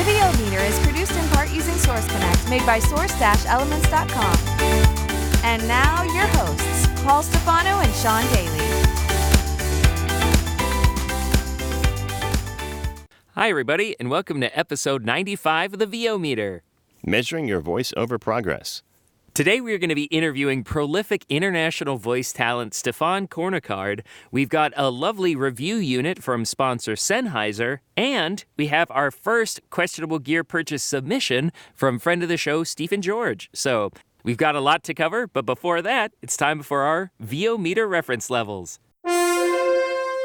The VO meter is produced in part using Source Connect, made by source-elements.com. And now your hosts, Paul Stefano and Sean Daly. Hi, everybody, and welcome to episode 95 of the VO Meter. Measuring your voice over progress. Today, we're going to be interviewing prolific international voice talent Stephane Cornicard. We've got a lovely review unit from sponsor Sennheiser, and we have our first questionable gear purchase submission from friend of the show, Stephen George. So, we've got a lot to cover, but before that, it's time for our VO meter reference levels.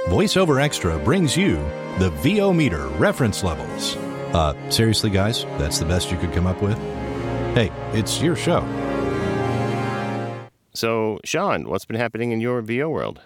VoiceOver Extra brings you the VO meter reference levels. Uh, seriously, guys, that's the best you could come up with? Hey, it's your show. So, Sean, what's been happening in your VO world?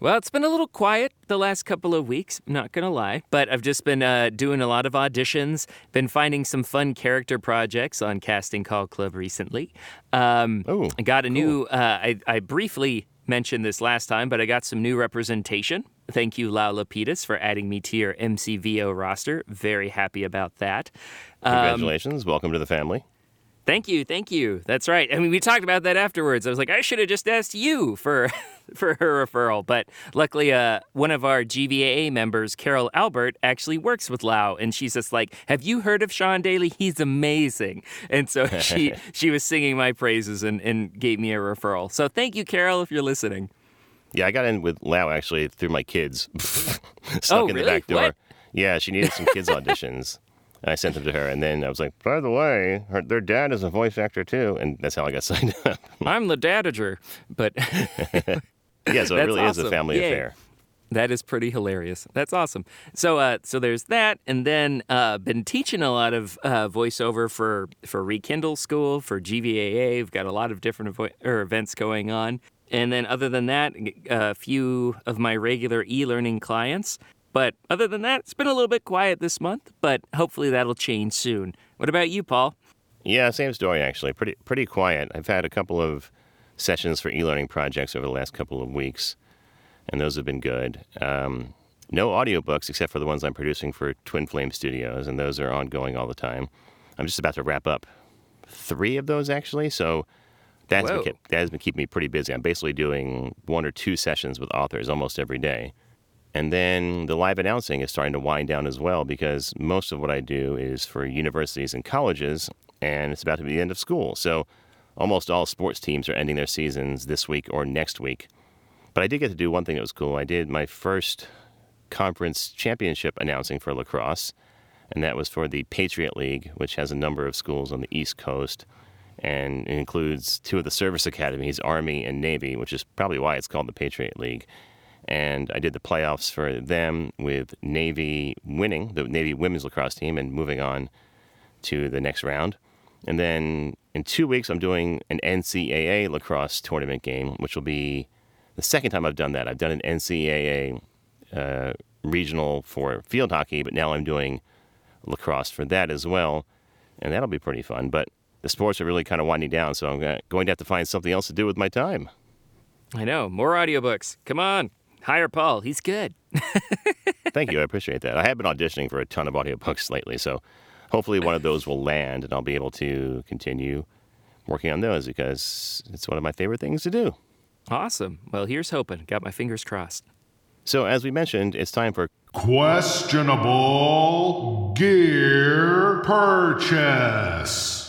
Well, it's been a little quiet the last couple of weeks, not gonna lie, but I've just been uh, doing a lot of auditions, been finding some fun character projects on Casting Call Club recently. Um, Oh, I got a new, uh, I, I briefly mentioned this last time, but I got some new representation. Thank you, Lau Lapides, for adding me to your MCVO roster. Very happy about that. Um, Congratulations. Welcome to the family. Thank you, thank you. That's right. I mean, we talked about that afterwards. I was like, I should have just asked you for for her referral, but luckily, uh, one of our GVAA members, Carol Albert, actually works with Lau, and she's just like, "Have you heard of Sean Daly? He's amazing." And so she she was singing my praises and and gave me a referral. So thank you, Carol, if you're listening. Yeah, I got in with Lau actually through my kids. Stuck Oh, in the back door. What? Yeah, she needed some kids auditions. And I sent them to her, and then I was like, by the way, her, their dad is a voice actor too, and that's how I got signed up. I'm the dadager, but yeah, so it really is a family Yay. affair. That is pretty hilarious. That's awesome. So, uh, so there's that, and then uh, been teaching a lot of uh, voiceover for for Rekindle School for GVAA. We've got a lot of different vo- er, events going on, and then other than that, a few of my regular e-learning clients. But other than that, it's been a little bit quiet this month. But hopefully that'll change soon. What about you, Paul? Yeah, same story actually. Pretty pretty quiet. I've had a couple of sessions for e-learning projects over the last couple of weeks, and those have been good. Um, no audiobooks except for the ones I'm producing for Twin Flame Studios, and those are ongoing all the time. I'm just about to wrap up three of those actually, so that's been kept, that has been keeping me pretty busy. I'm basically doing one or two sessions with authors almost every day. And then the live announcing is starting to wind down as well because most of what I do is for universities and colleges, and it's about to be the end of school. So almost all sports teams are ending their seasons this week or next week. But I did get to do one thing that was cool. I did my first conference championship announcing for lacrosse, and that was for the Patriot League, which has a number of schools on the East Coast. And includes two of the service academies, Army and Navy, which is probably why it's called the Patriot League and I did the playoffs for them with Navy winning the Navy women's lacrosse team and moving on to the next round. And then in two weeks, I'm doing an NCAA lacrosse tournament game, which will be the second time I've done that. I've done an NCAA uh, regional for field hockey, but now I'm doing lacrosse for that as well, and that'll be pretty fun. But the sports are really kind of winding down, so I'm going to have to find something else to do with my time. I know more audiobooks. Come on, hire Paul. He's good. Thank you. I appreciate that. I have been auditioning for a ton of audiobooks lately, so hopefully one of those will land and I'll be able to continue working on those because it's one of my favorite things to do. Awesome. Well, here's hoping. Got my fingers crossed. So, as we mentioned, it's time for Questionable gear purchase.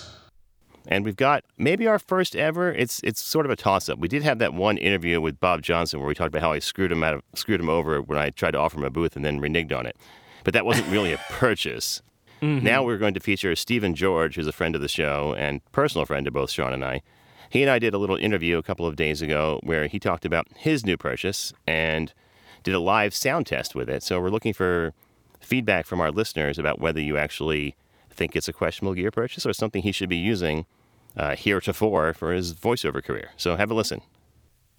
And we've got maybe our first ever. It's it's sort of a toss up. We did have that one interview with Bob Johnson where we talked about how I screwed him out of screwed him over when I tried to offer him a booth and then reneged on it. But that wasn't really a purchase. Mm-hmm. Now we're going to feature Stephen George, who's a friend of the show and personal friend to both Sean and I. He and I did a little interview a couple of days ago where he talked about his new purchase and did a live sound test with it. So we're looking for feedback from our listeners about whether you actually think it's a questionable gear purchase or something he should be using uh, heretofore for his voiceover career. So have a listen.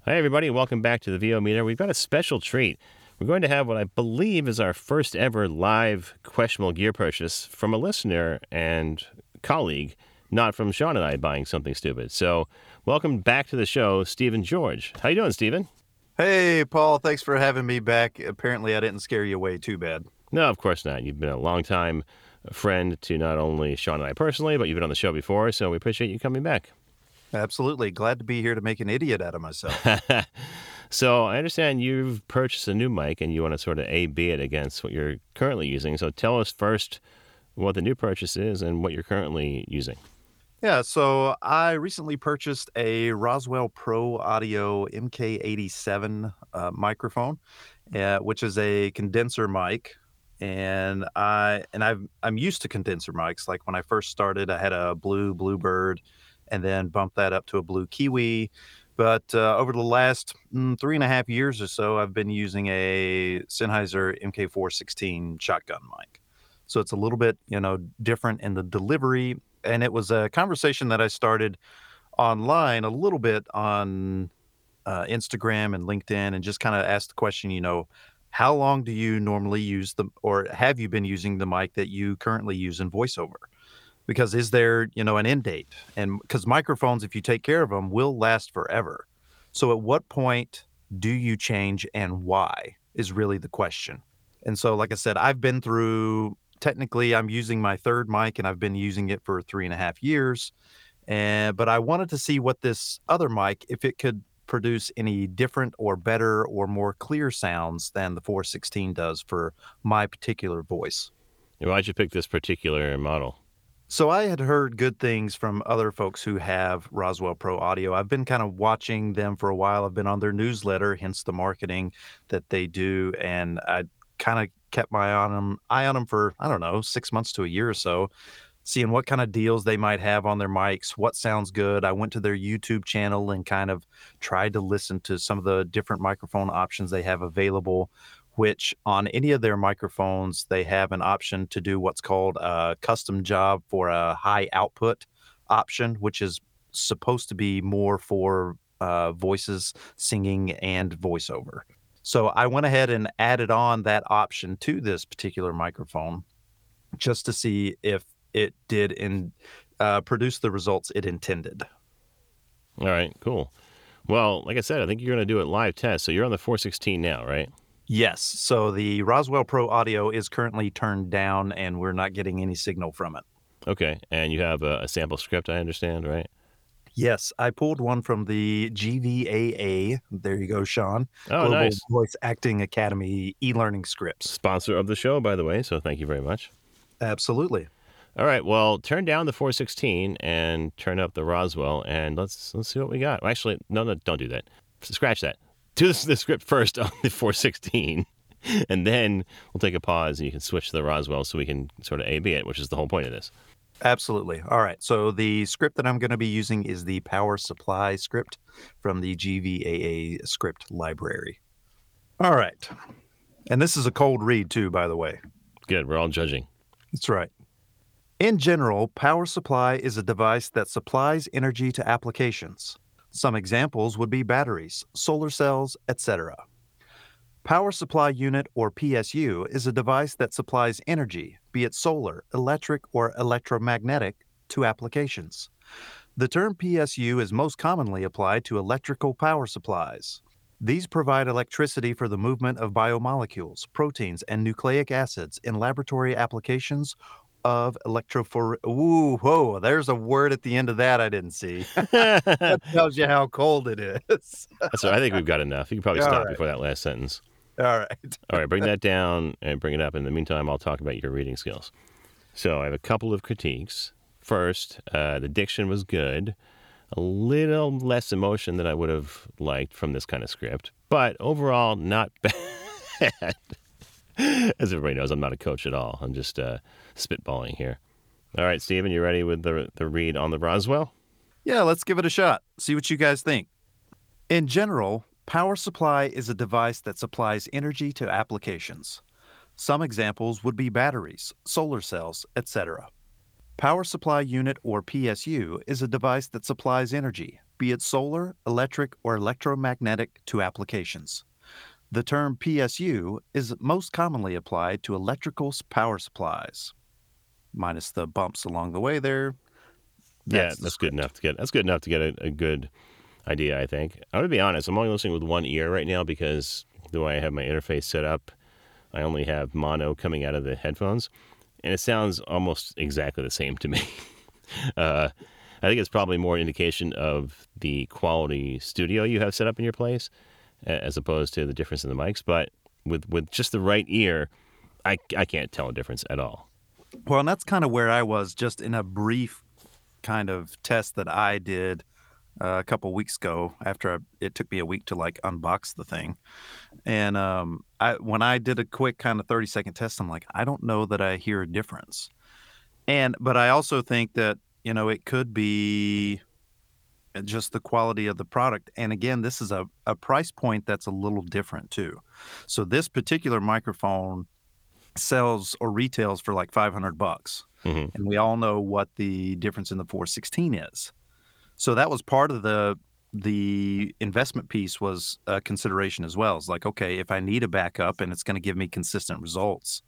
Hi, everybody. Welcome back to the VO Meter. We've got a special treat. We're going to have what I believe is our first ever live questionable gear purchase from a listener and colleague, not from Sean and I buying something stupid. So, welcome back to the show, Stephen George. How you doing, Stephen? Hey, Paul. Thanks for having me back. Apparently, I didn't scare you away too bad. No, of course not. You've been a long time friend to not only Sean and I personally, but you've been on the show before, so we appreciate you coming back. Absolutely. Glad to be here to make an idiot out of myself. so I understand you've purchased a new mic and you want to sort of A B it against what you're currently using. So tell us first what the new purchase is and what you're currently using. Yeah, so I recently purchased a Roswell Pro Audio MK87 uh, microphone, uh, which is a condenser mic and I and I've I'm used to condenser mics. Like when I first started, I had a blue Bluebird, and then bumped that up to a blue Kiwi. But uh, over the last mm, three and a half years or so, I've been using a Sennheiser MK416 shotgun mic. So it's a little bit, you know, different in the delivery. And it was a conversation that I started online a little bit on uh, Instagram and LinkedIn, and just kind of asked the question, you know, how long do you normally use the or have you been using the mic that you currently use in voiceover? Because is there you know an end date? And because microphones if you take care of them will last forever. So at what point do you change and why is really the question. And so like i said i've been through technically i'm using my third mic and i've been using it for three and a half years and but i wanted to see what this other mic if it could produce any different or better or more clear sounds than the 416 does for my particular voice. Why'd you pick this particular model? So I had heard good things from other folks who have Roswell Pro Audio. I've been kind of watching them for a while. I've been on their newsletter, hence the marketing that they do, and I kind of kept my eye on them, eye on them for I don't know six months to a year or so seeing what kind of deals they might have on their mics, what sounds good. I went to their YouTube channel and kind of tried to listen to some of the different microphone options they have available. Which on any of their microphones, they have an option to do what's called a custom job for a high output option, which is supposed to be more for uh, voices, singing, and voiceover. So I went ahead and added on that option to this particular microphone just to see if it did in uh, produce the results it intended. All right, cool. Well, like I said, I think you're going to do it live test. So you're on the 416 now, right? Yes. So the Roswell Pro audio is currently turned down, and we're not getting any signal from it. Okay, and you have a, a sample script, I understand, right? Yes, I pulled one from the GVAA. There you go, Sean. Oh, Global nice. Voice Acting Academy e-learning scripts. Sponsor of the show, by the way. So thank you very much. Absolutely. All right. Well, turn down the 416 and turn up the Roswell, and let's let's see what we got. Well, actually, no, no, don't do that. Scratch that. Do this, the script first on the 416, and then we'll take a pause, and you can switch to the Roswell so we can sort of A/B it, which is the whole point of this. Absolutely. All right. So the script that I'm going to be using is the power supply script from the GVAA script library. All right. And this is a cold read, too, by the way. Good. We're all judging. That's right. In general, power supply is a device that supplies energy to applications. Some examples would be batteries, solar cells, etc. Power supply unit or PSU is a device that supplies energy, be it solar, electric, or electromagnetic, to applications. The term PSU is most commonly applied to electrical power supplies. These provide electricity for the movement of biomolecules, proteins, and nucleic acids in laboratory applications of electrophore. Ooh, whoa, there's a word at the end of that I didn't see. that tells you how cold it is. That's right. I think we've got enough. You can probably All stop right. before that last sentence. All right. All right, bring that down and bring it up. In the meantime, I'll talk about your reading skills. So I have a couple of critiques. First, uh, the diction was good. A little less emotion than I would have liked from this kind of script, but overall, not bad. As everybody knows, I'm not a coach at all. I'm just uh, spitballing here. All right, Stephen, you ready with the, the read on the Roswell? Yeah, let's give it a shot. See what you guys think. In general, power supply is a device that supplies energy to applications. Some examples would be batteries, solar cells, etc. Power Supply Unit or PSU is a device that supplies energy, be it solar, electric, or electromagnetic, to applications. The term PSU is most commonly applied to electrical power supplies. Minus the bumps along the way there. yeah, That's the good enough to get. That's good enough to get a, a good idea. I think. I'm gonna be honest. I'm only listening with one ear right now because the way I have my interface set up, I only have mono coming out of the headphones, and it sounds almost exactly the same to me. uh, I think it's probably more indication of the quality studio you have set up in your place, as opposed to the difference in the mics. But with with just the right ear, I I can't tell a difference at all. Well, and that's kind of where I was just in a brief kind of test that I did uh, a couple weeks ago after I, it took me a week to like unbox the thing. And um, I, when I did a quick kind of 30 second test, I'm like, I don't know that I hear a difference. And, but I also think that, you know, it could be just the quality of the product. And again, this is a, a price point that's a little different too. So this particular microphone sells or retails for like 500 bucks. Mhm. And we all know what the difference in the 416 is. So that was part of the the investment piece was a consideration as well. It's like, okay, if I need a backup and it's going to give me consistent results,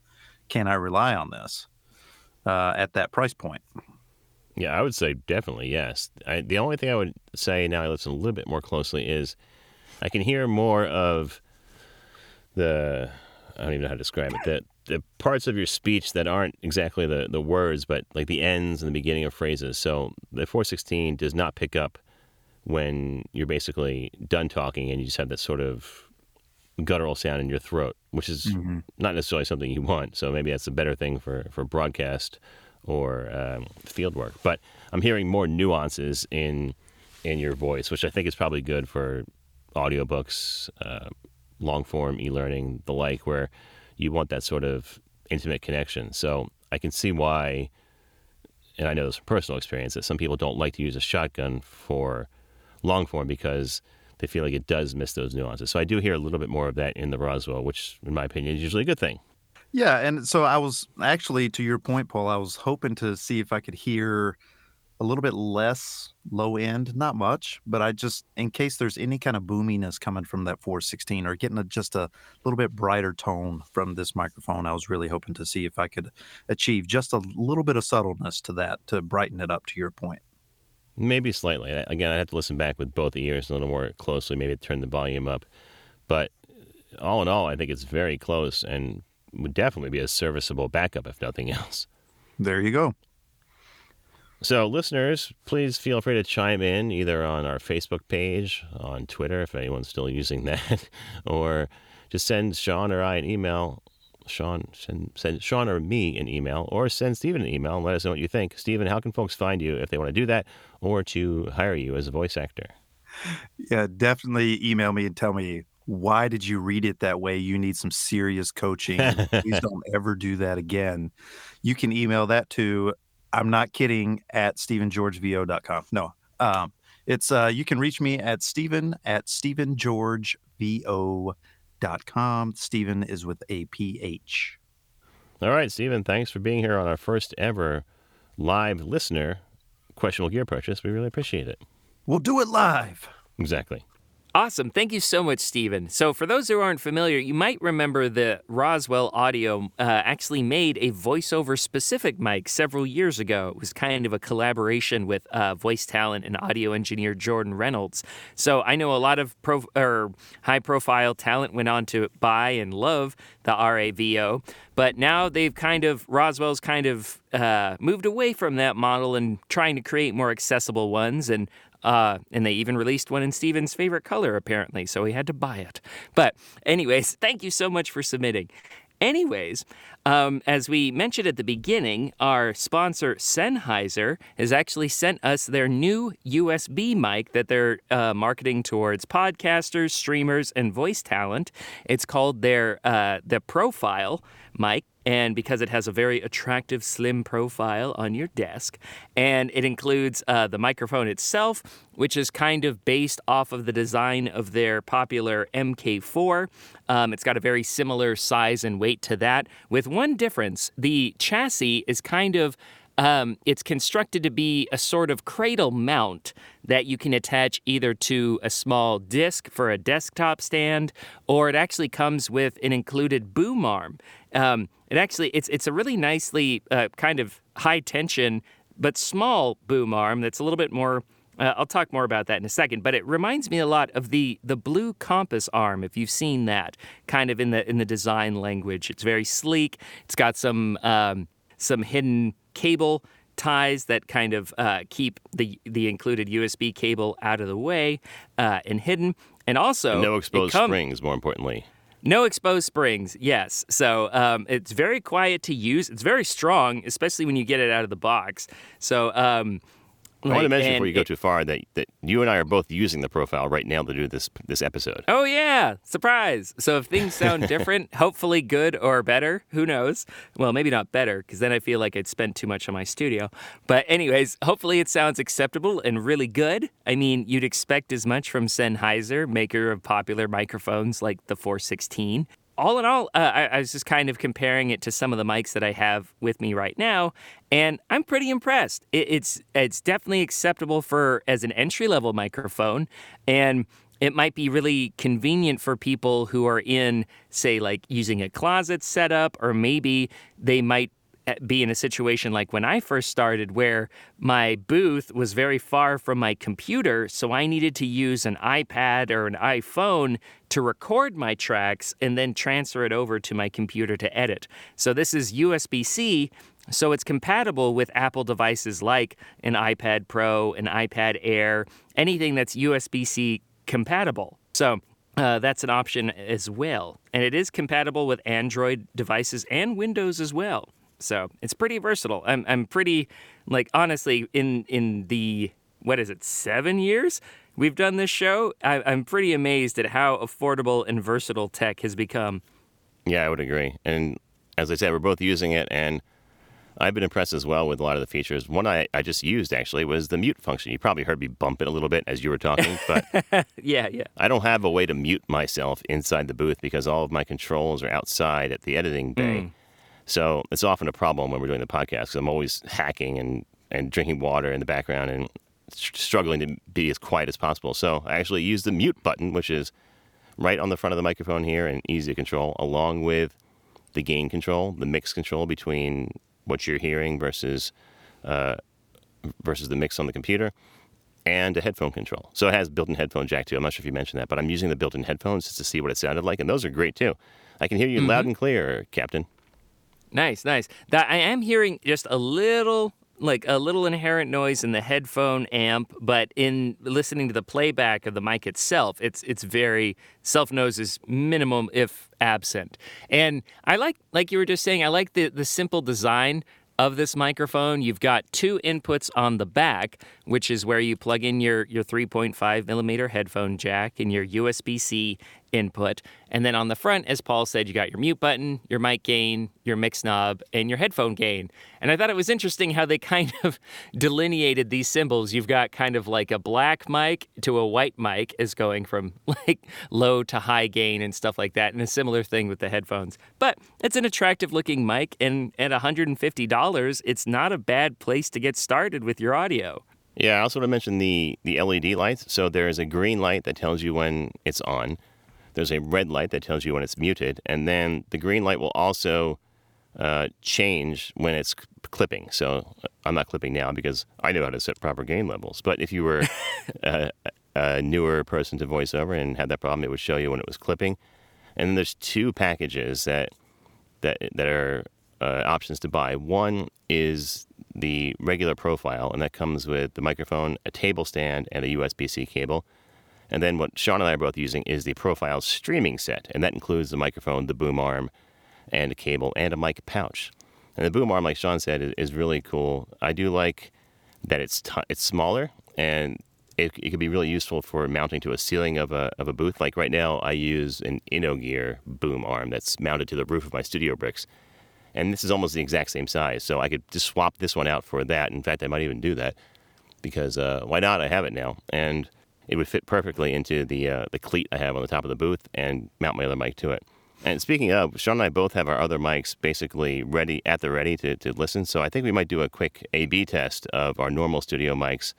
can I rely on this uh, at that price point? Yeah, I would say definitely yes. I, the only thing I would say now I listen a little bit more closely is I can hear more of the I don't even know how to describe it. The the parts of your speech that aren't exactly the, the words, but like the ends and the beginning of phrases. So the 416 does not pick up when you're basically done talking and you just have that sort of guttural sound in your throat, which is mm-hmm. not necessarily something you want. So maybe that's a better thing for, for broadcast or um, field work. But I'm hearing more nuances in in your voice, which I think is probably good for audiobooks, uh, long form e-learning, the like, where you want that sort of intimate connection. So I can see why, and I know this from personal experience, that some people don't like to use a shotgun for long form because they feel like it does miss those nuances. So I do hear a little bit more of that in the Roswell, which, in my opinion, is usually a good thing. Yeah, and so I was actually to your point, Paul. I was hoping to see if I could hear a little bit less low end, not much, but I just in case there's any kind of boominess coming from that 416 or getting a, just a little bit brighter tone from this microphone, I was really hoping to see if I could achieve just a little bit of subtleness to that to brighten it up. To your point. Maybe slightly. Again, I have to listen back with both ears a little more closely, maybe turn the volume up. But all in all, I think it's very close and would definitely be a serviceable backup, if nothing else. There you go. So, listeners, please feel free to chime in either on our Facebook page, on Twitter, if anyone's still using that, or just send Sean or I an email. Sean, send, send Sean or me an email, or send Stephen an email and let us know what you think. Stephen, how can folks find you if they want to do that or to hire you as a voice actor? Yeah, definitely email me and tell me why did you read it that way? You need some serious coaching. Please don't ever do that again. You can email that to I'm not kidding at stephengeorgevo.com. No. Um it's uh you can reach me at Stephen at stephengeorgevo.com. Stephen is with a P H. All right, Stephen, thanks for being here on our first ever live listener questionable gear purchase. We really appreciate it. We'll do it live. Exactly. Awesome. Thank you so much, Stephen. So, for those who aren't familiar, you might remember that Roswell Audio uh, actually made a voiceover specific mic several years ago. It was kind of a collaboration with uh, voice talent and audio engineer Jordan Reynolds. So, I know a lot of pro- or high profile talent went on to buy and love the RAVO, but now they've kind of, Roswell's kind of uh, moved away from that model and trying to create more accessible ones. And uh, and they even released one in Stephen's favorite color, apparently, so he had to buy it. But, anyways, thank you so much for submitting. Anyways, um, as we mentioned at the beginning, our sponsor Sennheiser has actually sent us their new USB mic that they're uh, marketing towards podcasters, streamers, and voice talent. It's called their uh, the Profile mic and because it has a very attractive slim profile on your desk and it includes uh, the microphone itself which is kind of based off of the design of their popular mk4 um, it's got a very similar size and weight to that with one difference. The chassis is kind of um, it's constructed to be a sort of cradle mount that you can attach either to a small disc for a desktop stand, or it actually comes with an included boom arm. Um, it actually it's it's a really nicely uh, kind of high tension but small boom arm that's a little bit more. Uh, I'll talk more about that in a second, but it reminds me a lot of the the blue compass arm. If you've seen that, kind of in the in the design language, it's very sleek. It's got some um, some hidden cable ties that kind of uh, keep the the included USB cable out of the way uh, and hidden, and also no exposed com- springs. More importantly, no exposed springs, yes. So um, it's very quiet to use. It's very strong, especially when you get it out of the box. So um, I want to mention and before you go it- too far that, that you and I are both using the profile right now to do this this episode. Oh yeah, surprise! So if things sound different, hopefully good or better, who knows? Well, maybe not better, because then I feel like I'd spend too much on my studio. But anyways, hopefully it sounds acceptable and really good. I mean, you'd expect as much from Sennheiser, maker of popular microphones like the 416. All in all, uh, I, I was just kind of comparing it to some of the mics that I have with me right now, and I'm pretty impressed. It, it's it's definitely acceptable for as an entry level microphone, and it might be really convenient for people who are in, say, like using a closet setup, or maybe they might be in a situation like when I first started where my booth was very far from my computer, so I needed to use an iPad or an iPhone to record my tracks and then transfer it over to my computer to edit. So this is USB C. So it's compatible with Apple devices like an iPad Pro, an iPad Air, anything that's USB C compatible. So uh, that's an option as well. And it is compatible with Android devices and Windows as well. So it's pretty versatile. I'm, I'm pretty, like, honestly, in, in the, what is it, seven years we've done this show, I, I'm pretty amazed at how affordable and versatile tech has become. Yeah, I would agree. And as I said, we're both using it, and I've been impressed as well with a lot of the features. One I, I just used actually was the mute function. You probably heard me bump it a little bit as you were talking, but Yeah, yeah. I don't have a way to mute myself inside the booth because all of my controls are outside at the editing bay. Hmm. So it's often a problem when we're doing the podcast because I'm always hacking and, and drinking water in the background and struggling to be as quiet as possible. So I actually use the mute button, which is right on the front of the microphone here and easy to control, along with the gain control, the mix control between what you're hearing versus uh, versus the mix on the computer, and a headphone control. So it has built-in headphone jack too. I'm not sure if you mentioned that, but I'm using the built-in headphones just to see what it sounded like, and those are great too. I can hear you loud and clear, Captain. Nice, nice. That I am hearing just a little like a little inherent noise in the headphone amp, but in listening to the playback of the mic itself, it's it's very self noise is minimum if absent. And I like like you were just saying, I like the the simple design of this microphone. You've got two inputs on the back, which is where you plug in your your 3.5 millimeter headphone jack and your USB C input. And then on the front, as Paul said, you got your mute button, your mic gain, your mix knob, and your headphone gain. And I thought it was interesting how they kind of delineated these symbols. You've got kind of like a black mic to a white mic is going from like low to high gain and stuff like that. And a similar thing with the headphones. But it's an attractive looking mic, and at $150, it's not a bad place to get started with your audio. Yeah, I also want to mention the the LED lights. So there is a green light that tells you when it's on. There's a red light that tells you when it's muted, and then the green light will also uh, change when it's clipping. So uh, I'm not clipping now because I know how to set proper gain levels. But if you were a, a newer person to voiceover and had that problem, it would show you when it was clipping. And then there's two packages that that that are uh, options to buy. One is the regular profile, and that comes with the microphone, a table stand, and a USB-C cable. And then what Sean and I are both using is the profile streaming set, and that includes the microphone, the boom arm, and a cable and a mic pouch. And the boom arm, like Sean said, is, is really cool. I do like that it's t- it's smaller and it, it could be really useful for mounting to a ceiling of a, of a booth. Like right now, I use an InnoGear boom arm that's mounted to the roof of my studio bricks. And this is almost the exact same size. So I could just swap this one out for that. In fact, I might even do that because uh, why not? I have it now. And it would fit perfectly into the, uh, the cleat I have on the top of the booth and mount my other mic to it. And speaking of, Sean and I both have our other mics basically ready at the ready to, to listen. So I think we might do a quick A B test of our normal studio mics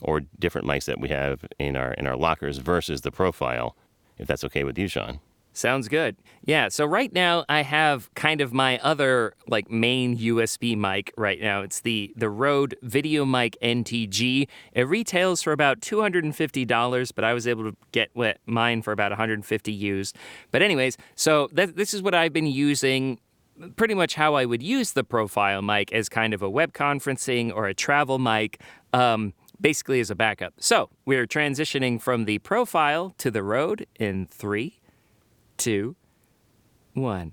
or different mics that we have in our in our lockers versus the profile, if that's okay with you, Sean. Sounds good. Yeah, so right now I have kind of my other like main USB mic right now. It's the the Rode Video Mic NTG. It retails for about $250, but I was able to get mine for about 150 used. But anyways, so th- this is what I've been using pretty much how I would use the profile mic as kind of a web conferencing or a travel mic. Um, basically as a backup. So we're transitioning from the profile to the Rode in three, two, one.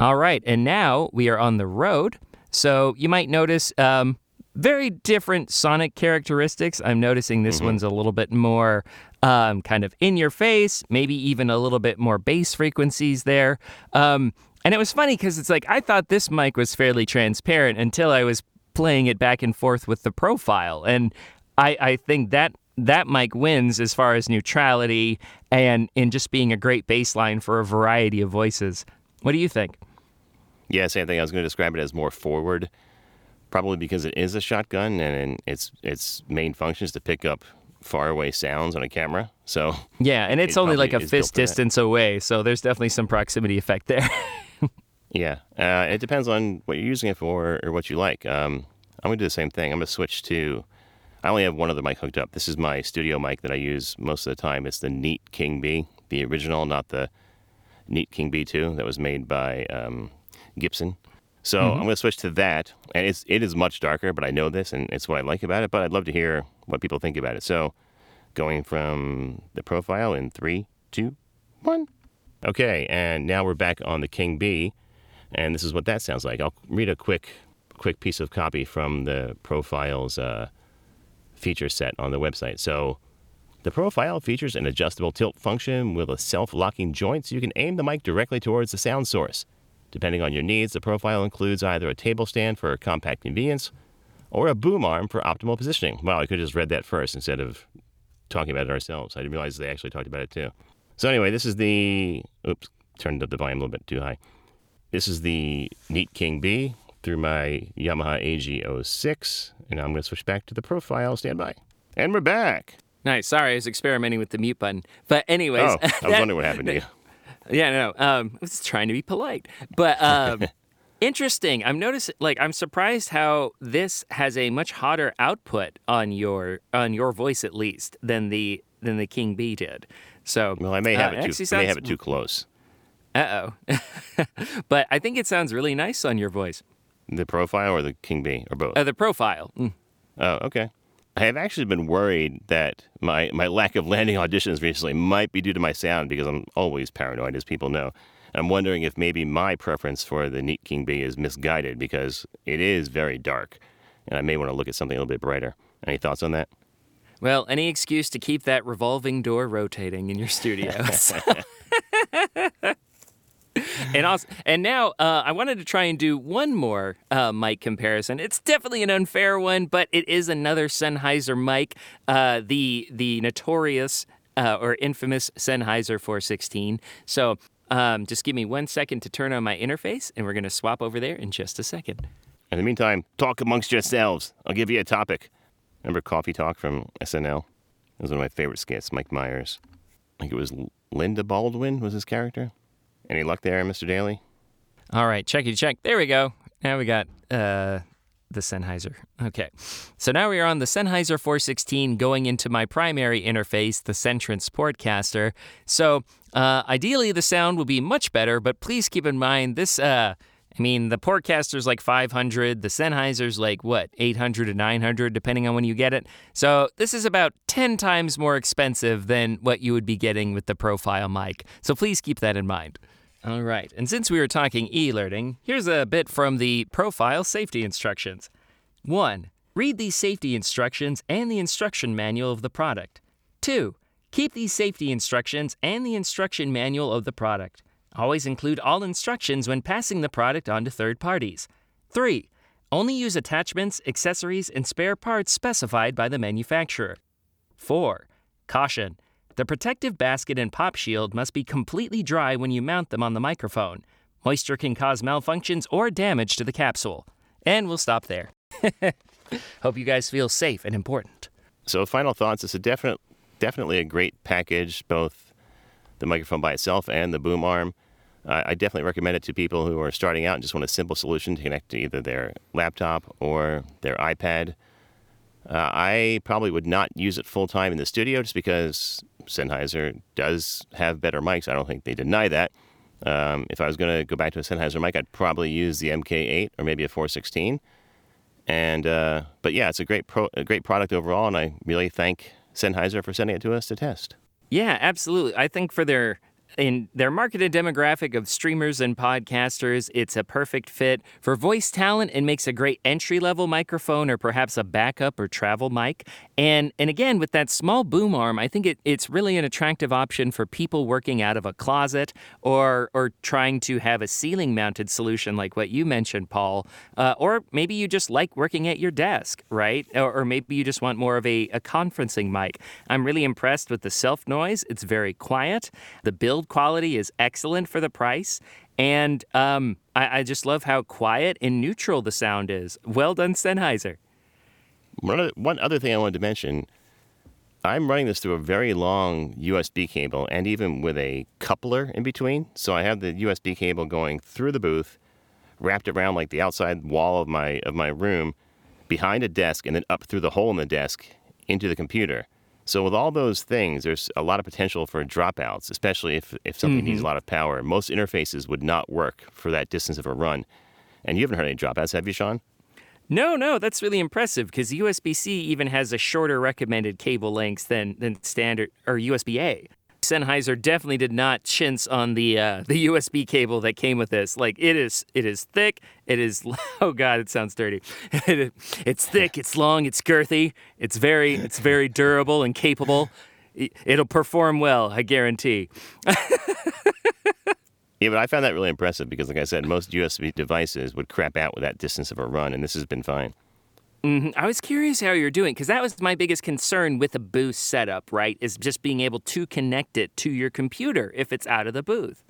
All right, and now we are on the Rode. So you might notice um, very different sonic characteristics. I'm noticing this mm-hmm. one's a little bit more um, kind of in your face, maybe even a little bit more bass frequencies there. Um, and it was funny because it's like I thought this mic was fairly transparent until I was playing it back and forth with the profile. And I, I think that that mic wins as far as neutrality and in just being a great baseline for a variety of voices. What do you think? Yeah, same thing. I was going to describe it as more forward, probably because it is a shotgun and its its main function is to pick up far away sounds on a camera. So yeah, and it's it only like a fist distance away, so there's definitely some proximity effect there. yeah, uh, it depends on what you're using it for or what you like. Um, I'm gonna do the same thing. I'm gonna switch to I only have one other mic hooked up. This is my studio mic that I use most of the time. It's the Neat King Bee, the original, not the Neat King B2 that was made by um, Gibson. So mm-hmm. I'm going to switch to that, and it's it is much darker, but I know this, and it's what I like about it. But I'd love to hear what people think about it. So, going from the profile in three, two, one. Okay, and now we're back on the King Bee, and this is what that sounds like. I'll read a quick quick piece of copy from the profile's uh, feature set on the website. So the profile features an adjustable tilt function with a self-locking joint so you can aim the mic directly towards the sound source. Depending on your needs, the profile includes either a table stand for compact convenience or a boom arm for optimal positioning. Wow, I could have just read that first instead of talking about it ourselves. I didn't realize they actually talked about it too. So anyway, this is the oops, turned up the volume a little bit too high. This is the Neat King Bee through my Yamaha AG06, and I'm going to switch back to the profile. Stand by. And we're back. Nice. Sorry, I was experimenting with the mute button. But anyways, oh, I was that, wondering what happened to you. Yeah, no, um, I was trying to be polite, but um, interesting. I'm noticing, like, I'm surprised how this has a much hotter output on your on your voice, at least, than the than the King Bee did. So, well, I may have uh, it too. Sounds, I may have it too close. Uh oh. but I think it sounds really nice on your voice. The profile or the King Bee or both? Uh, the profile. Mm. Oh, okay. I have actually been worried that my, my lack of landing auditions recently might be due to my sound because I'm always paranoid, as people know. I'm wondering if maybe my preference for the Neat King Bee is misguided because it is very dark, and I may want to look at something a little bit brighter. Any thoughts on that? Well, any excuse to keep that revolving door rotating in your studios. and also, and now uh, I wanted to try and do one more uh, mic comparison. It's definitely an unfair one, but it is another Sennheiser mic, uh, the the notorious uh, or infamous Sennheiser 416. So um, just give me one second to turn on my interface, and we're to swap over there in just a second. In the meantime, talk amongst yourselves. I'll give you a topic. Remember Coffee Talk from SNL? It was one of my favorite skits. Mike Myers. I think it was Linda Baldwin was his character. Any luck there, Mr. Daly? All right, checky check. There we go. Now we got uh, the Sennheiser. Okay. So now we are on the Sennheiser 416 going into my primary interface, the Centrance Portcaster. So uh, ideally, the sound will be much better, but please keep in mind this. Uh, I mean, the Portcaster's like 500, the Sennheiser's like what, 800 to 900, depending on when you get it. So this is about 10 times more expensive than what you would be getting with the profile mic. So please keep that in mind. All right. And since we were talking e learning, here's a bit from the profile safety instructions. 1. Read these safety instructions and the instruction manual of the product. 2. Keep these safety instructions and the instruction manual of the product. Always include all instructions when passing the product on to third parties. 3. Only use attachments, accessories, and spare parts specified by the manufacturer. 4. Caution. The protective basket and pop shield must be completely dry when you mount them on the microphone. Moisture can cause malfunctions or damage to the capsule. And we'll stop there. Hope you guys feel safe and important. So, final thoughts. It's a definite, definitely a great package, both the microphone by itself and the boom arm. Uh, I definitely recommend it to people who are starting out and just want a simple solution to connect to either their laptop or their iPad. Uh, I probably would not use it full time in the studio just because Sennheiser does have better mics. I don't think they deny that. Um, if I was going to go back to a Sennheiser mic, I'd probably use the MK8 or maybe a 416. And uh, but yeah, it's a great pro- a great product overall, and I really thank Sennheiser for sending it to us to test. Yeah, absolutely. I think for their in their marketed demographic of streamers and podcasters, it's a perfect fit. For voice talent, it makes a great entry level microphone or perhaps a backup or travel mic. And and again, with that small boom arm, I think it, it's really an attractive option for people working out of a closet or or trying to have a ceiling mounted solution like what you mentioned, Paul. Uh, or maybe you just like working at your desk, right? Or, or maybe you just want more of a, a conferencing mic. I'm really impressed with the self noise. It's very quiet. The build build quality is excellent for the price. And um, I, I, just love how quiet and neutral the sound is. Well done, Sennheiser. One other, one other thing I wanted to mention I'm running this through a very long USB cable and even with a coupler in between. So I have the USB cable going through the booth, wrapped around like the outside wall of my of my room, behind a desk, and then up through the hole in the desk into the computer. So with all those things, there's a lot of potential for dropouts, especially if, if something mm-hmm. needs a lot of power. Most interfaces would not work for that distance of a run. And you haven't heard any dropouts, have you, Sean? No, no, that's really impressive because USB-C even has a shorter recommended cable length than, than standard or USB-A. Sennheiser definitely did not chintz on the uh, the USB cable that came with this. Like it is, it is thick. It is. Oh God, it sounds dirty. it's thick. It's long. It's girthy. It's very, it's very durable and capable. It'll perform well, I guarantee. Yeah, but I found that really impressive because, like I said, most USB devices would crap out with that distance of a run, and this has been fine. Mm-hmm. I was curious how you're doing because that was my biggest concern with a booth setup, right? Is just being able to connect it to your computer if it's out of the booth.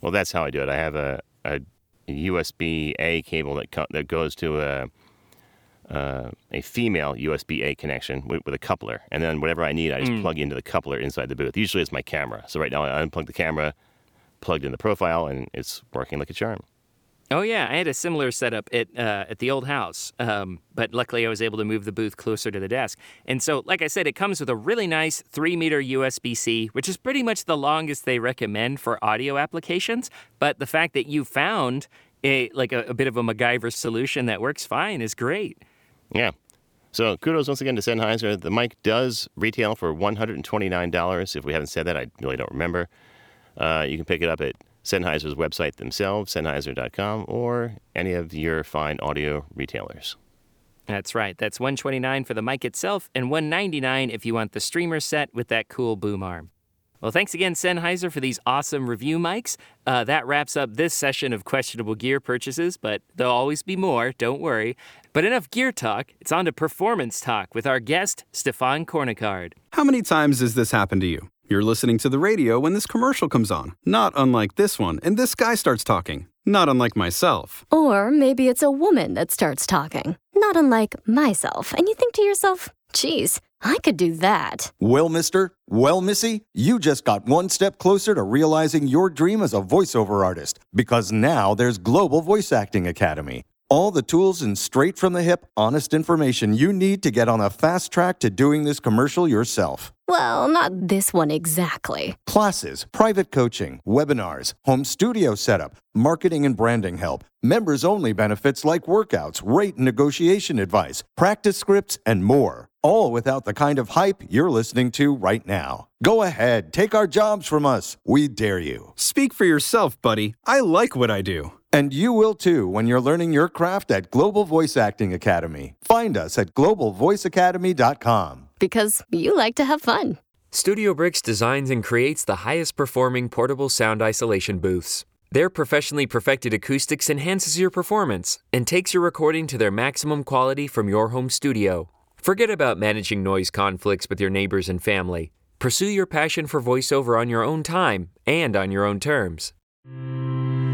Well, that's how I do it. I have a, a USB A cable that co- that goes to a uh, a female USB A connection with, with, a coupler, and then whatever I need, I just mm. plug into the coupler inside the booth. Usually, it's my camera. So right now, I unplug the camera, plugged in the profile, and it's working like a charm. Oh yeah, I had a similar setup at uh, at the old house, um, but luckily I was able to move the booth closer to the desk. And so, like I said, it comes with a really nice three meter USB-C, which is pretty much the longest they recommend for audio applications. But the fact that you found a like a, a bit of a MacGyver solution that works fine is great. Yeah. So kudos once again to Sennheiser. The mic does retail for $129. If we haven't said that, I really don't remember. Uh, you can pick it up at Sennheiser's website themselves, Sennheiser.com, or any of your fine audio retailers. That's right. That's 129 for the mic itself and 199 if you want the streamer set with that cool boom arm. Well, thanks again, Sennheiser, for these awesome review mics. Uh, that wraps up this session of questionable gear purchases, but there'll always be more, don't worry. But enough gear talk, it's on to performance talk with our guest, Stephane Cornicard. How many times has this happened to you? You're listening to the radio when this commercial comes on, not unlike this one, and this guy starts talking, not unlike myself. Or maybe it's a woman that starts talking, not unlike myself, and you think to yourself, geez, I could do that. Well, mister, well, missy, you just got one step closer to realizing your dream as a voiceover artist because now there's Global Voice Acting Academy All the tools and straight from the hip, honest information you need to get on a fast track to doing this commercial yourself. Well, not this one exactly. Classes, private coaching, webinars, home studio setup, marketing and branding help, members only benefits like workouts, rate and negotiation advice, practice scripts, and more. All without the kind of hype you're listening to right now. Go ahead, take our jobs from us. We dare you. Speak for yourself, buddy. I like what I do. And you will too when you're learning your craft at Global Voice Acting Academy. Find us at globalvoiceacademy.com. Because you like to have fun. Studio Bricks designs and creates the highest performing portable sound isolation booths. Their professionally perfected acoustics enhances your performance and takes your recording to their maximum quality from your home studio. Forget about managing noise conflicts with your neighbors and family. Pursue your passion for voiceover on your own time and on your own terms.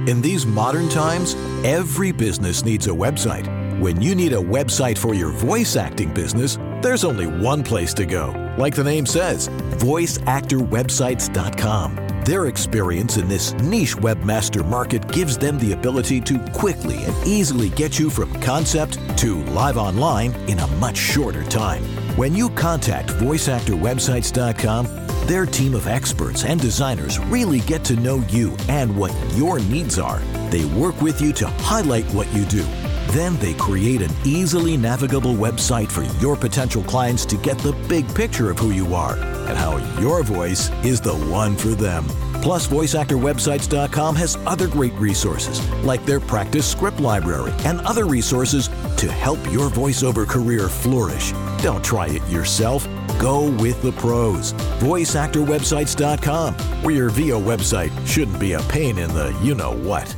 In these modern times, every business needs a website. When you need a website for your voice acting business, there's only one place to go. Like the name says, voiceactorwebsites.com. Their experience in this niche webmaster market gives them the ability to quickly and easily get you from concept to live online in a much shorter time. When you contact voiceactorwebsites.com, their team of experts and designers really get to know you and what your needs are. They work with you to highlight what you do. Then they create an easily navigable website for your potential clients to get the big picture of who you are and how your voice is the one for them. Plus, VoiceActorWebsites.com has other great resources, like their practice script library and other resources to help your voiceover career flourish. Don't try it yourself. Go with the pros. VoiceActorWebsites.com, where your VO website shouldn't be a pain in the you know what.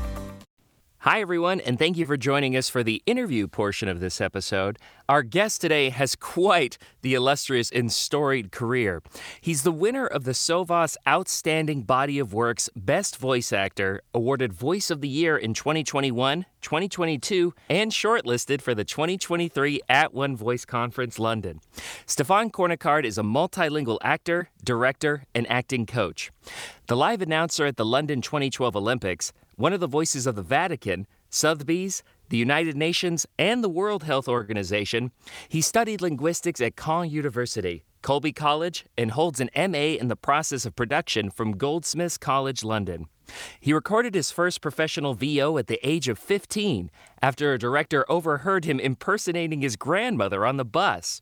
Hi, everyone, and thank you for joining us for the interview portion of this episode. Our guest today has quite the illustrious and storied career. He's the winner of the Sovas Outstanding Body of Works Best Voice Actor, awarded Voice of the Year in 2021, 2022, and shortlisted for the 2023 At One Voice Conference London. Stephane Cornicard is a multilingual actor, director, and acting coach. The live announcer at the London 2012 Olympics, one of the voices of the Vatican, Sotheby's, the United Nations, and the World Health Organization, he studied linguistics at Caen University, Colby College, and holds an MA in the process of production from Goldsmiths College, London. He recorded his first professional VO at the age of 15 after a director overheard him impersonating his grandmother on the bus.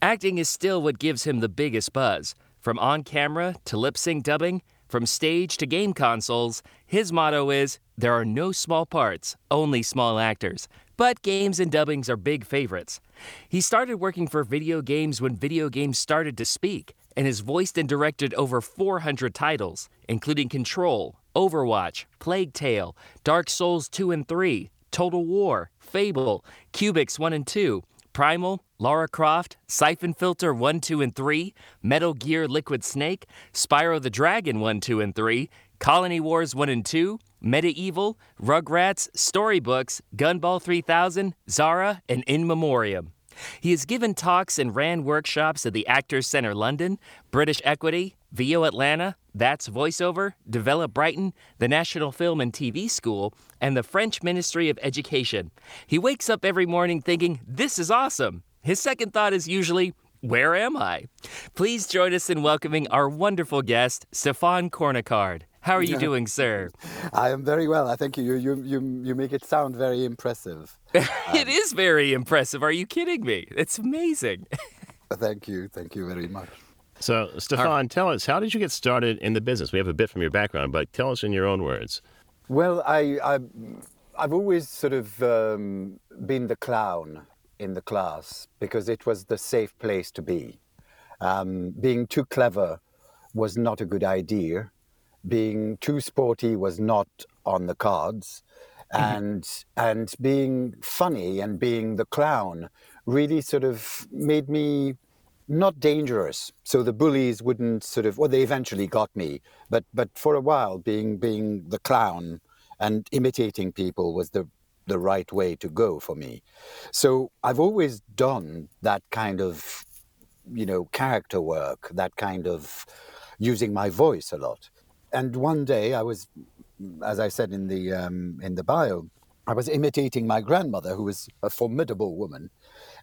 Acting is still what gives him the biggest buzz. From on camera to lip sync dubbing, from stage to game consoles, his motto is There are no small parts, only small actors. But games and dubbings are big favorites. He started working for video games when video games started to speak, and has voiced and directed over 400 titles, including Control, Overwatch, Plague Tale, Dark Souls 2 and 3, Total War, Fable, Cubics 1 and 2, Primal, Lara Croft, Siphon Filter 1, 2, and 3, Metal Gear Liquid Snake, Spyro the Dragon 1, 2, and 3, Colony Wars 1 and 2, Medieval, Rugrats, Storybooks, Gumball 3000, Zara, and In Memoriam. He has given talks and ran workshops at the Actors Centre London, British Equity, VO Atlanta, That's Voiceover, Develop Brighton, the National Film and TV School, and the French Ministry of Education. He wakes up every morning thinking, This is awesome. His second thought is usually, Where am I? Please join us in welcoming our wonderful guest, Stephane Cornicard. How are you doing, sir? I am very well. I think you you you you make it sound very impressive. it is very impressive. Are you kidding me? It's amazing. thank you. Thank you very much. So, Stephane, tell us, how did you get started in the business? We have a bit from your background, but tell us in your own words. Well, I, I I've always sort of um, been the clown in the class because it was the safe place to be. Um, being too clever was not a good idea. Being too sporty was not on the cards. Mm-hmm. And and being funny and being the clown really sort of made me not dangerous. So the bullies wouldn't sort of well they eventually got me. But but for a while being being the clown and imitating people was the the right way to go for me. So I've always done that kind of, you know, character work, that kind of using my voice a lot. And one day I was, as I said in the um, in the bio, I was imitating my grandmother, who was a formidable woman,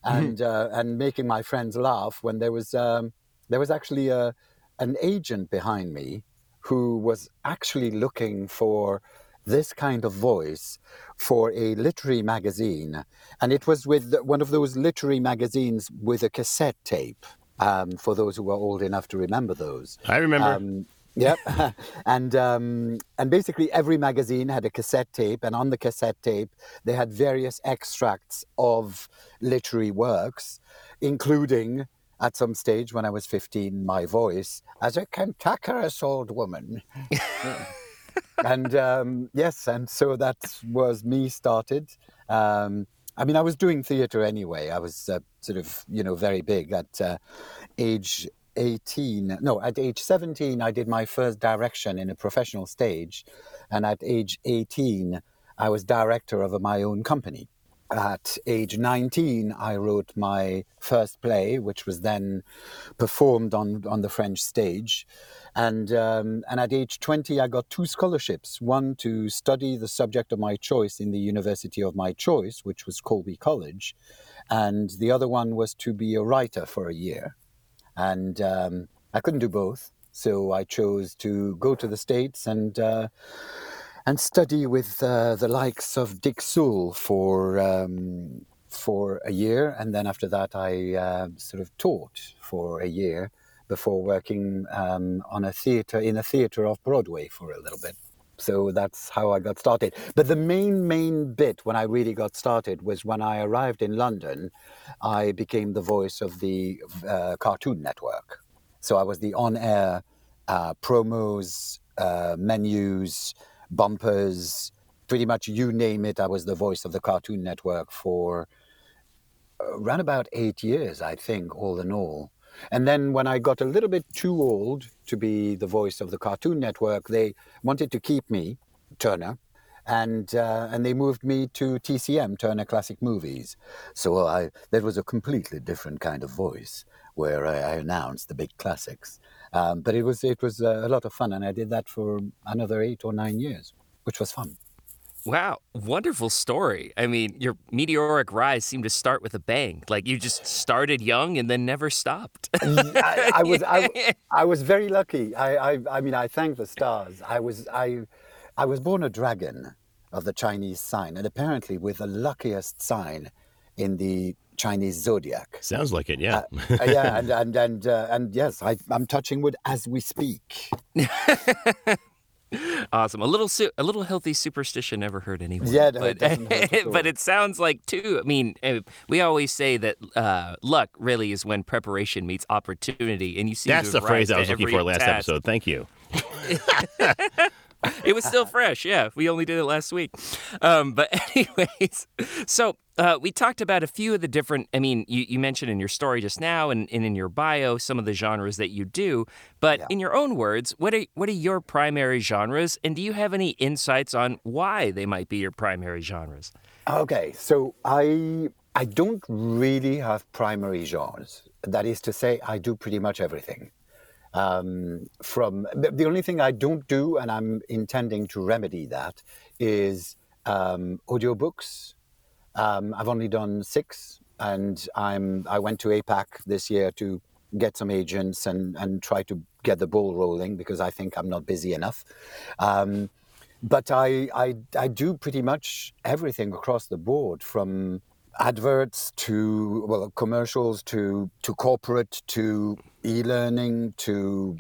and uh, and making my friends laugh when there was um, there was actually a an agent behind me who was actually looking for this kind of voice for a literary magazine. And it was with one of those literary magazines with a cassette tape, um, for those who are old enough to remember those. I remember. Um, Yep, and um, and basically every magazine had a cassette tape, and on the cassette tape they had various extracts of literary works, including at some stage when I was fifteen, my voice as a cantankerous old woman. and um, yes, and so that was me started. Um, I mean, I was doing theatre anyway. I was uh, sort of, you know, very big at uh, age 18. No, at age 17, I did my first direction in a professional stage. And at age 18, I was director of my own company. At age 19, I wrote my first play, which was then performed on, on the French stage. And, um, and at age 20, I got two scholarships one to study the subject of my choice in the university of my choice, which was Colby College. And the other one was to be a writer for a year. And um, I couldn't do both. So I chose to go to the States and. Uh, and study with uh, the likes of Dick Sewell for um, for a year, and then after that, I uh, sort of taught for a year before working um, on a theater in a theater off Broadway for a little bit. So that's how I got started. But the main main bit when I really got started was when I arrived in London. I became the voice of the uh, Cartoon Network. So I was the on-air uh, promos, uh, menus bumpers, pretty much you name it. I was the voice of the Cartoon Network for around about eight years, I think, all in all. And then when I got a little bit too old to be the voice of the Cartoon Network, they wanted to keep me, Turner, and uh, and they moved me to TCM, Turner Classic Movies. So I that was a completely different kind of voice where I, I announced the big classics. Um, but it was it was a lot of fun, and I did that for another eight or nine years, which was fun. Wow, wonderful story. I mean, your meteoric rise seemed to start with a bang. Like you just started young and then never stopped. I, I, was I, I, was very lucky. I, I I mean, I thank the stars. I was I I was born a dragon of the Chinese sign, and apparently with the luckiest sign in the Chinese zodiac. Sounds like it, yeah. Uh, yeah, and and and uh, and yes, I, am touching wood as we speak. awesome. A little su- a little healthy superstition never hurt anyone. Yeah, no, but, it but it sounds like too. I mean, eh, we always say that uh, luck really is when preparation meets opportunity, and you see that's the phrase I was looking for last task. episode. Thank you. it was still fresh. Yeah, we only did it last week. Um, but anyways, so uh, we talked about a few of the different. I mean, you, you mentioned in your story just now, and, and, in your bio, some of the genres that you do. But yeah. in your own words, what are what are your primary genres, and do you have any insights on why they might be your primary genres? Okay, so I I don't really have primary genres. That is to say, I do pretty much everything. Um, from the only thing I don't do, and I'm intending to remedy that, is um, audiobooks. Um, I've only done six, and I'm I went to APAC this year to get some agents and and try to get the ball rolling because I think I'm not busy enough. Um, but I, I I do pretty much everything across the board from adverts to well commercials to to corporate to e-learning to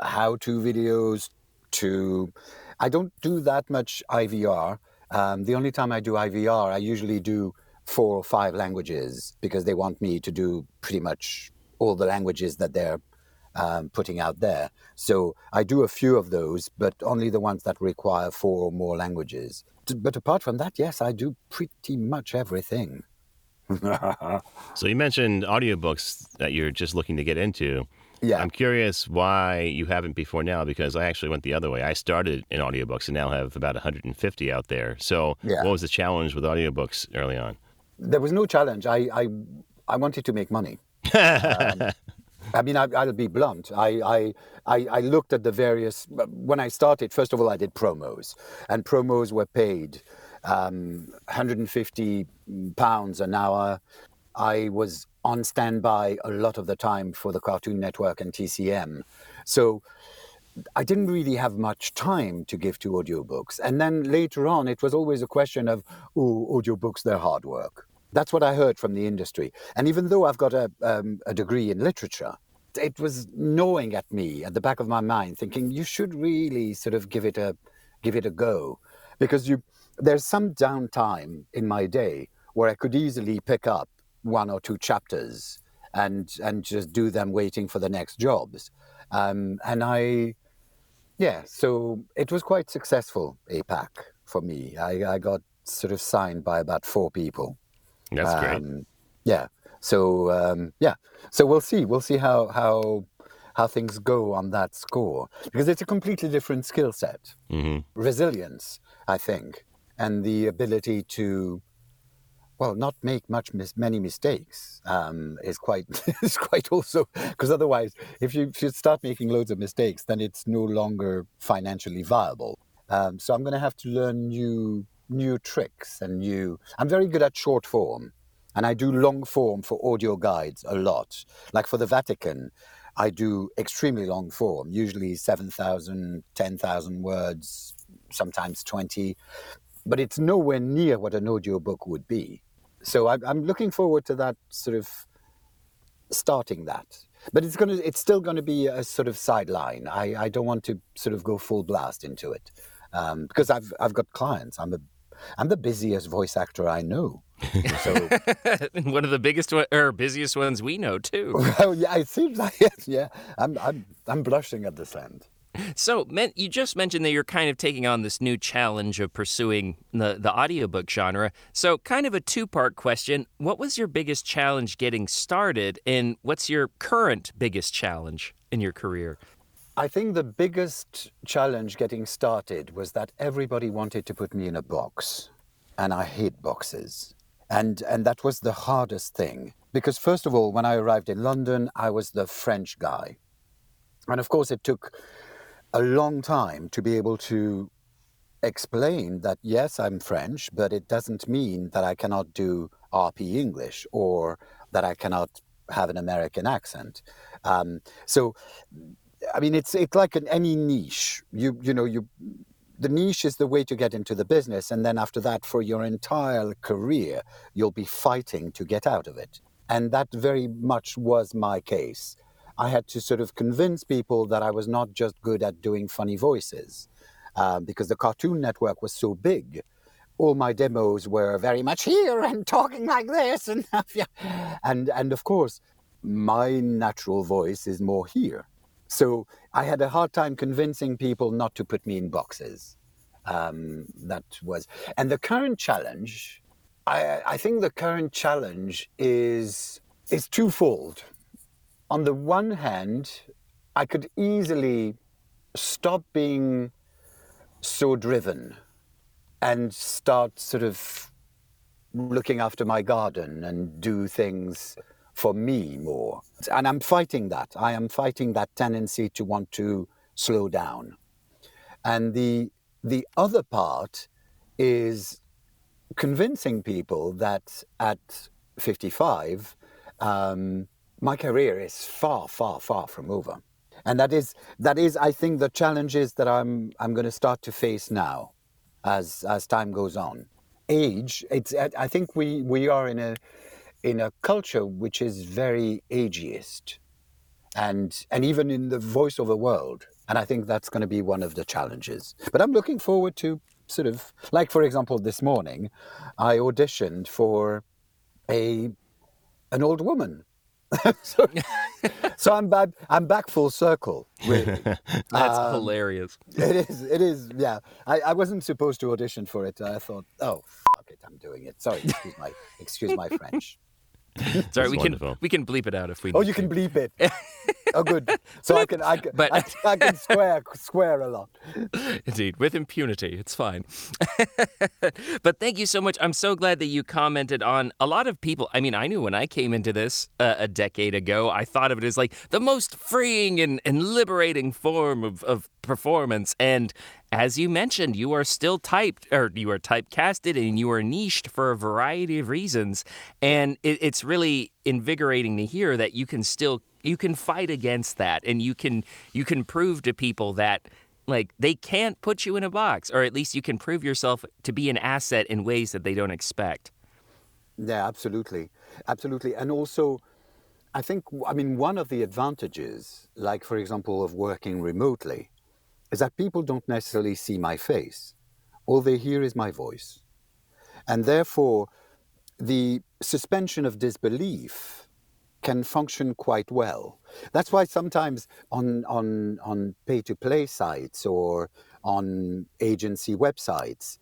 how-to videos to i don't do that much ivr um, the only time i do ivr i usually do four or five languages because they want me to do pretty much all the languages that they're um, putting out there. So i do a few of those but only the ones that require four or more languages. But apart from that, yes, I do pretty much everything. so you mentioned audiobooks that you're just looking to get into. Yeah. I'm curious why you haven't before now because I actually went the other way. I started in audiobooks and now have about 150 out there. So yeah. what was the challenge with audiobooks early on? There was no challenge. I I, I wanted to make money. um, I mean, I, will be blunt. I, I, I, I, looked at the various. When I started, first of all, I did promos, and promos were paid. Um, 150 pounds an hour. I was on standby a lot of the time for the Cartoon Network and TCM. So I didn't really have much time to give to audiobooks. And then later on, it was always a question of, oh, audiobooks, they're hard work. That's what I heard from the industry. And even though I've got a, um, a degree in literature, it was gnawing at me at the back of my mind, thinking you should really sort of give it a give it a go, because you there's some downtime in my day where I could easily pick up one or two chapters and and just do them waiting for the next jobs, um, and I yeah, so it was quite successful APAC for me. I, I got sort of signed by about four people. That's great. Um, yeah. So um, yeah. So we'll see. We'll see how how how things go on that score because it's a completely different skill set. hmm Resilience, I think, and the ability to well not make much mis- many mistakes um, is quite is quite also because otherwise if you, if you start making loads of mistakes then it's no longer financially viable. Um, so I'm going to have to learn new new tricks and new. I'm very good at short form, and I do long form for audio guides a lot. Like for the Vatican, I do extremely long form, usually 7,000, 10,000 words, sometimes 20, but it's nowhere near what an audiobook would be. So I, I'm looking forward to that sort of starting that. But it's gonna, it's still going to be a sort of sideline. I, I don't want to sort of go full blast into it um, because I've I've got clients. I'm a I'm the busiest voice actor I know. So One of the biggest one, or busiest ones we know too. well, yeah, it seems like it. Yeah, I'm I'm I'm blushing at this end. So, you just mentioned that you're kind of taking on this new challenge of pursuing the, the audiobook genre. So, kind of a two part question. What was your biggest challenge getting started, and what's your current biggest challenge in your career? I think the biggest challenge getting started was that everybody wanted to put me in a box, and I hate boxes. And, and that was the hardest thing. Because, first of all, when I arrived in London, I was the French guy. And of course, it took a long time to be able to explain that, yes, I'm French, but it doesn't mean that I cannot do RP English or that I cannot have an American accent. Um, so, I mean, it's it's like in any niche. You you know you the niche is the way to get into the business, and then after that, for your entire career, you'll be fighting to get out of it. And that very much was my case. I had to sort of convince people that I was not just good at doing funny voices, uh, because the Cartoon Network was so big. All my demos were very much here and talking like this, and and and of course, my natural voice is more here. So I had a hard time convincing people not to put me in boxes. Um, that was, and the current challenge, I, I think the current challenge is is twofold. On the one hand, I could easily stop being so driven and start sort of looking after my garden and do things for me more. And I'm fighting that. I am fighting that tendency to want to slow down. And the the other part is convincing people that at 55, um, my career is far, far, far from over. And that is that is, I think, the challenges that I'm I'm going to start to face now, as as time goes on. Age, it's I think we we are in a in a culture which is very ageist and and even in the voiceover world and i think that's going to be one of the challenges but i'm looking forward to sort of like for example this morning i auditioned for a an old woman so, so i'm back i'm back full circle really That's Um, hilarious. it is it is yeah I, I wasn't supposed to audition for it i thought oh fuck it i'm doing it sorry excuse my excuse my french Sorry, we wonderful. can we can bleep it out if we. Oh, need you to. can bleep it. Oh, good. So I can, I can, But- I, I can swear, swear a lot. Indeed, with impunity. It's fine. but thank you so much. I'm so glad that you commented on a lot of people. I mean, I knew when I came into this uh, a decade ago, I thought of it as like the most freeing and, and liberating form of, of performance. And as you mentioned, you are still typed or you are typecasted and you are niched for a variety of reasons. And it, it's really invigorating to hear that you can still you can fight against that and you can you can prove to people that like they can't put you in a box or at least you can prove yourself to be an asset in ways that they don't expect. Yeah, absolutely. Absolutely. And also I think I mean one of the advantages like for example of working remotely is that people don't necessarily see my face. All they hear is my voice. And therefore, the suspension of disbelief can function quite well. That's why sometimes on, on, on pay to play sites or on agency websites,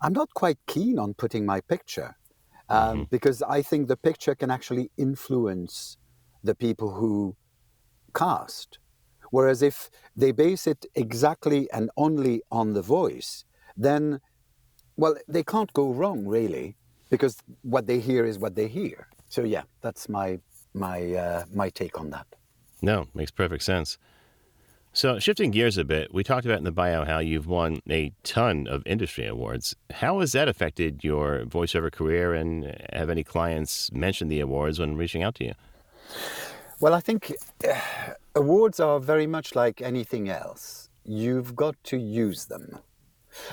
I'm not quite keen on putting my picture um, mm-hmm. because I think the picture can actually influence the people who cast. Whereas if they base it exactly and only on the voice, then, well, they can't go wrong really, because what they hear is what they hear. So yeah, that's my my uh, my take on that. No, makes perfect sense. So, shifting gears a bit, we talked about in the bio how you've won a ton of industry awards. How has that affected your voiceover career, and have any clients mentioned the awards when reaching out to you? Well, I think uh, awards are very much like anything else. You've got to use them.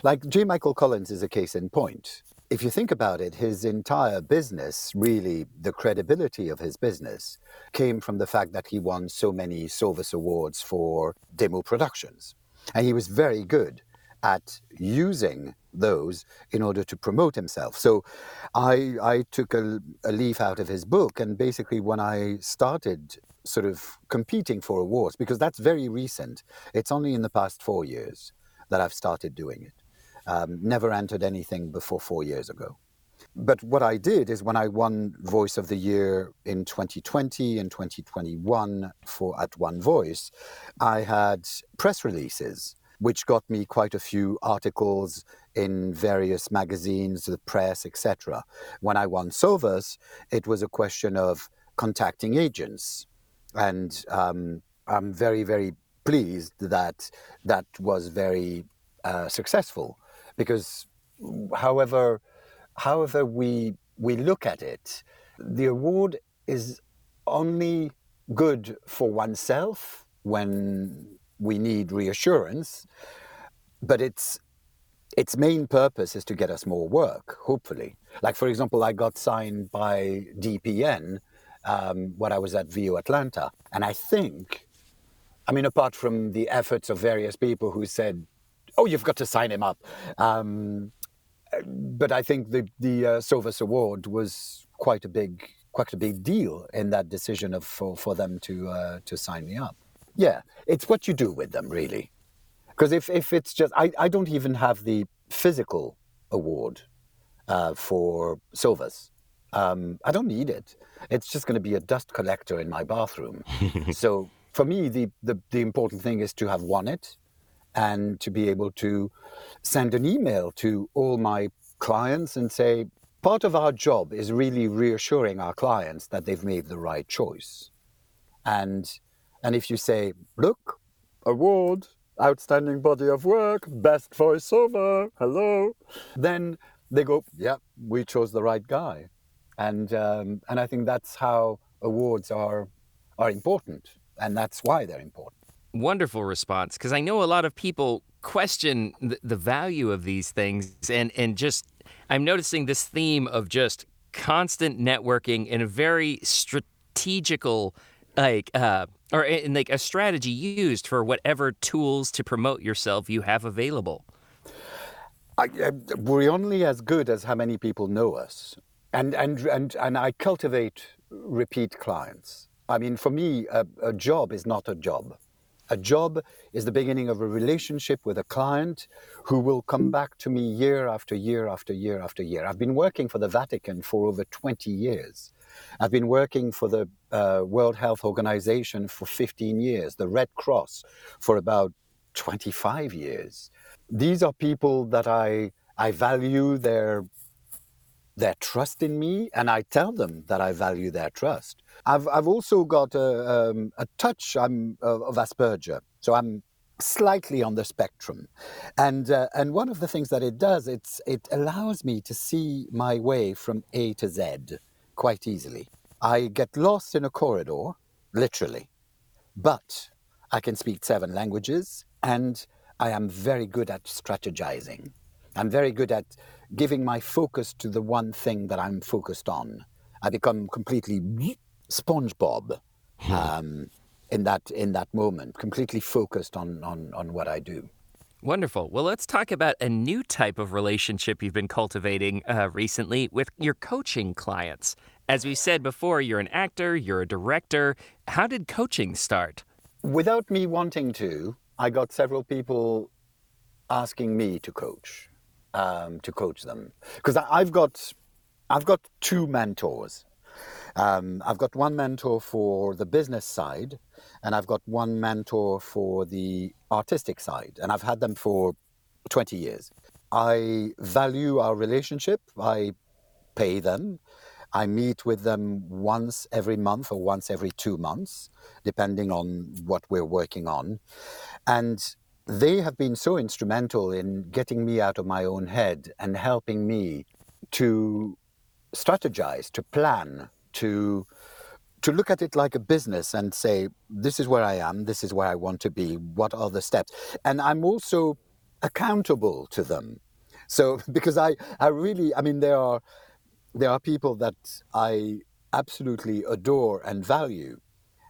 Like J. Michael Collins is a case in point. If you think about it, his entire business, really, the credibility of his business, came from the fact that he won so many SOVAS Awards for demo productions. And he was very good at using those in order to promote himself. So I, I took a, a, leaf out of his book, and basically, when I started sort of competing for awards, because that's very recent, it's only in the past four years that I've started doing it. Um, never entered anything before four years ago. But what I did is when I won Voice of the Year in 2020 and 2021 for at One Voice, I had press releases which got me quite a few articles in various magazines, the press, etc. When I won SOVAS, it was a question of contacting agents. And um, I'm very, very pleased that that was very uh, successful because however, however we, we look at it, the award is only good for oneself when we need reassurance, but its its main purpose is to get us more work, hopefully. Like for example, I got signed by DPN um, when I was at VO Atlanta, and I think, I mean, apart from the efforts of various people who said, "Oh, you've got to sign him up," um, but I think the the uh, Award was quite a big quite a big deal in that decision of for, for them to uh, to sign me up. Yeah, it's what you do with them, really. Because if, if it's just, I, I don't even have the physical award uh, for SOVAS. Um, I don't need it. It's just going to be a dust collector in my bathroom. so for me, the, the, the important thing is to have won it and to be able to send an email to all my clients and say, part of our job is really reassuring our clients that they've made the right choice. And and if you say, look, award, outstanding body of work, best voiceover, hello, then they go, yeah, we chose the right guy. And, um, and I think that's how awards are, are important. And that's why they're important. Wonderful response. Because I know a lot of people question the, the value of these things. And, and just, I'm noticing this theme of just constant networking in a very strategical like uh, or in like a strategy used for whatever tools to promote yourself you have available? I, uh, we're only as good as how many people know us, and and and and I cultivate repeat clients. I mean, for me, a, a job is not a job. A job is the beginning of a relationship with a client who will come back to me year after year after year after year. I've been working for the Vatican for over 20 years. I've been working for the uh, World Health Organization for 15 years, the Red Cross for about 25 years. These are people that I, I value their, their trust in me, and I tell them that I value their trust. I've, I've also got a, um, a touch I'm, of, of Asperger. So I'm, slightly on the spectrum. And, uh, and one of the things that it does, it's, it allows me to see my way from A to Z quite easily. I get lost in a corridor, literally, but I can speak seven languages and I am very good at strategizing. I'm very good at giving my focus to the one thing that I'm focused on. I become completely SpongeBob um, in that in that moment, completely focused on on on what I do. Wonderful. Well, let's talk about a new type of relationship you've been cultivating uh, recently with your coaching clients. As we said before, you're an actor, you're a director. How did coaching start? Without me wanting to, I got several people asking me to coach, um, to coach them, because I've got, I've got two mentors. Um, I've got one mentor for the business side, and I've got one mentor for the artistic side, and I've had them for 20 years. I value our relationship. I pay them. I meet with them once every month or once every two months, depending on what we're working on. And they have been so instrumental in getting me out of my own head and helping me to strategize, to plan, to to look at it like a business and say, this is where I am, this is where I want to be, what are the steps? And I'm also accountable to them. So because I, I really I mean there are there are people that I absolutely adore and value.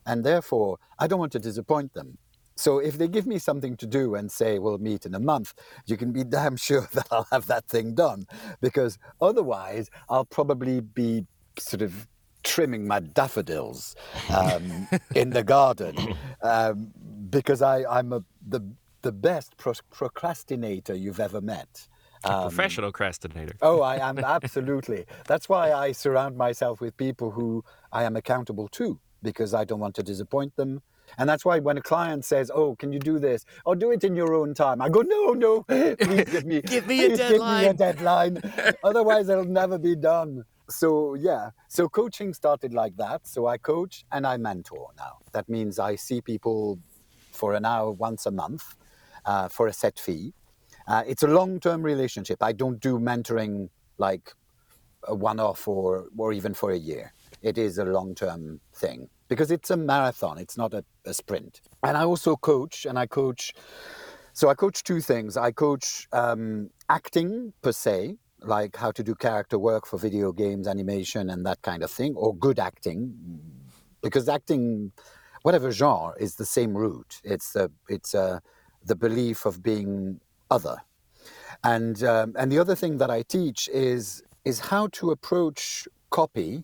And therefore I don't want to disappoint them. So if they give me something to do and say we'll meet in a month, you can be damn sure that I'll have that thing done. Because otherwise I'll probably be sort of trimming my daffodils um, in the garden um, because I, I'm a, the, the best pro- procrastinator you've ever met. Um, professional procrastinator. oh, I am absolutely. That's why I surround myself with people who I am accountable to because I don't want to disappoint them. And that's why when a client says, "Oh, can you do this? Or do it in your own time?" I go, "No, no, please give me, give me a deadline. Give me a deadline. Otherwise, it'll never be done." So yeah, so coaching started like that. So I coach and I mentor now. That means I see people for an hour once a month uh, for a set fee. Uh, it's a long-term relationship. I don't do mentoring like a one-off or or even for a year. It is a long-term thing because it's a marathon. It's not a, a sprint. And I also coach, and I coach. So I coach two things. I coach um, acting per se, like how to do character work for video games, animation, and that kind of thing, or good acting, because acting, whatever genre, is the same root. It's the it's uh, the belief of being other, and um, and the other thing that I teach is is how to approach copy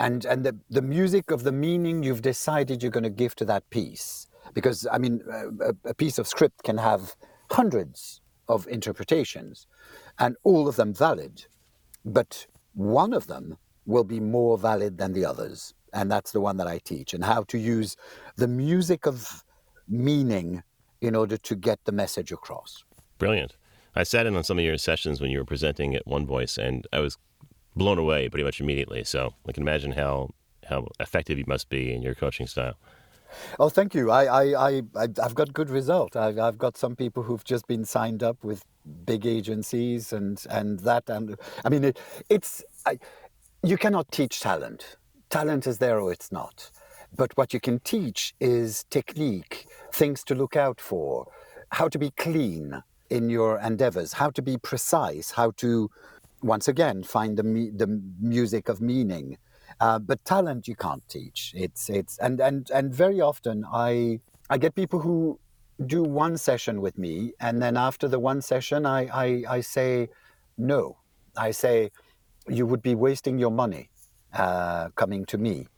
And, and the, the music of the meaning you've decided you're going to give to that piece. Because, I mean, a, a piece of script can have hundreds of interpretations, and all of them valid. But one of them will be more valid than the others. And that's the one that I teach, and how to use the music of meaning in order to get the message across. Brilliant. I sat in on some of your sessions when you were presenting at One Voice, and I was blown away pretty much immediately. So I can imagine how how effective you must be in your coaching style. Oh, thank you. I, I, I, I've got good result. I've, I've got some people who've just been signed up with big agencies and, and that. And I mean, it, it's, I, you cannot teach talent. Talent is there or it's not. But what you can teach is technique, things to look out for, how to be clean in your endeavors, how to be precise, how to, once again, find the, the music of meaning uh, but talent you can't teach. It's it's and and and very often I I get people who do one session with me, and then after the one session, I I, I say no. I say you would be wasting your money uh, coming to me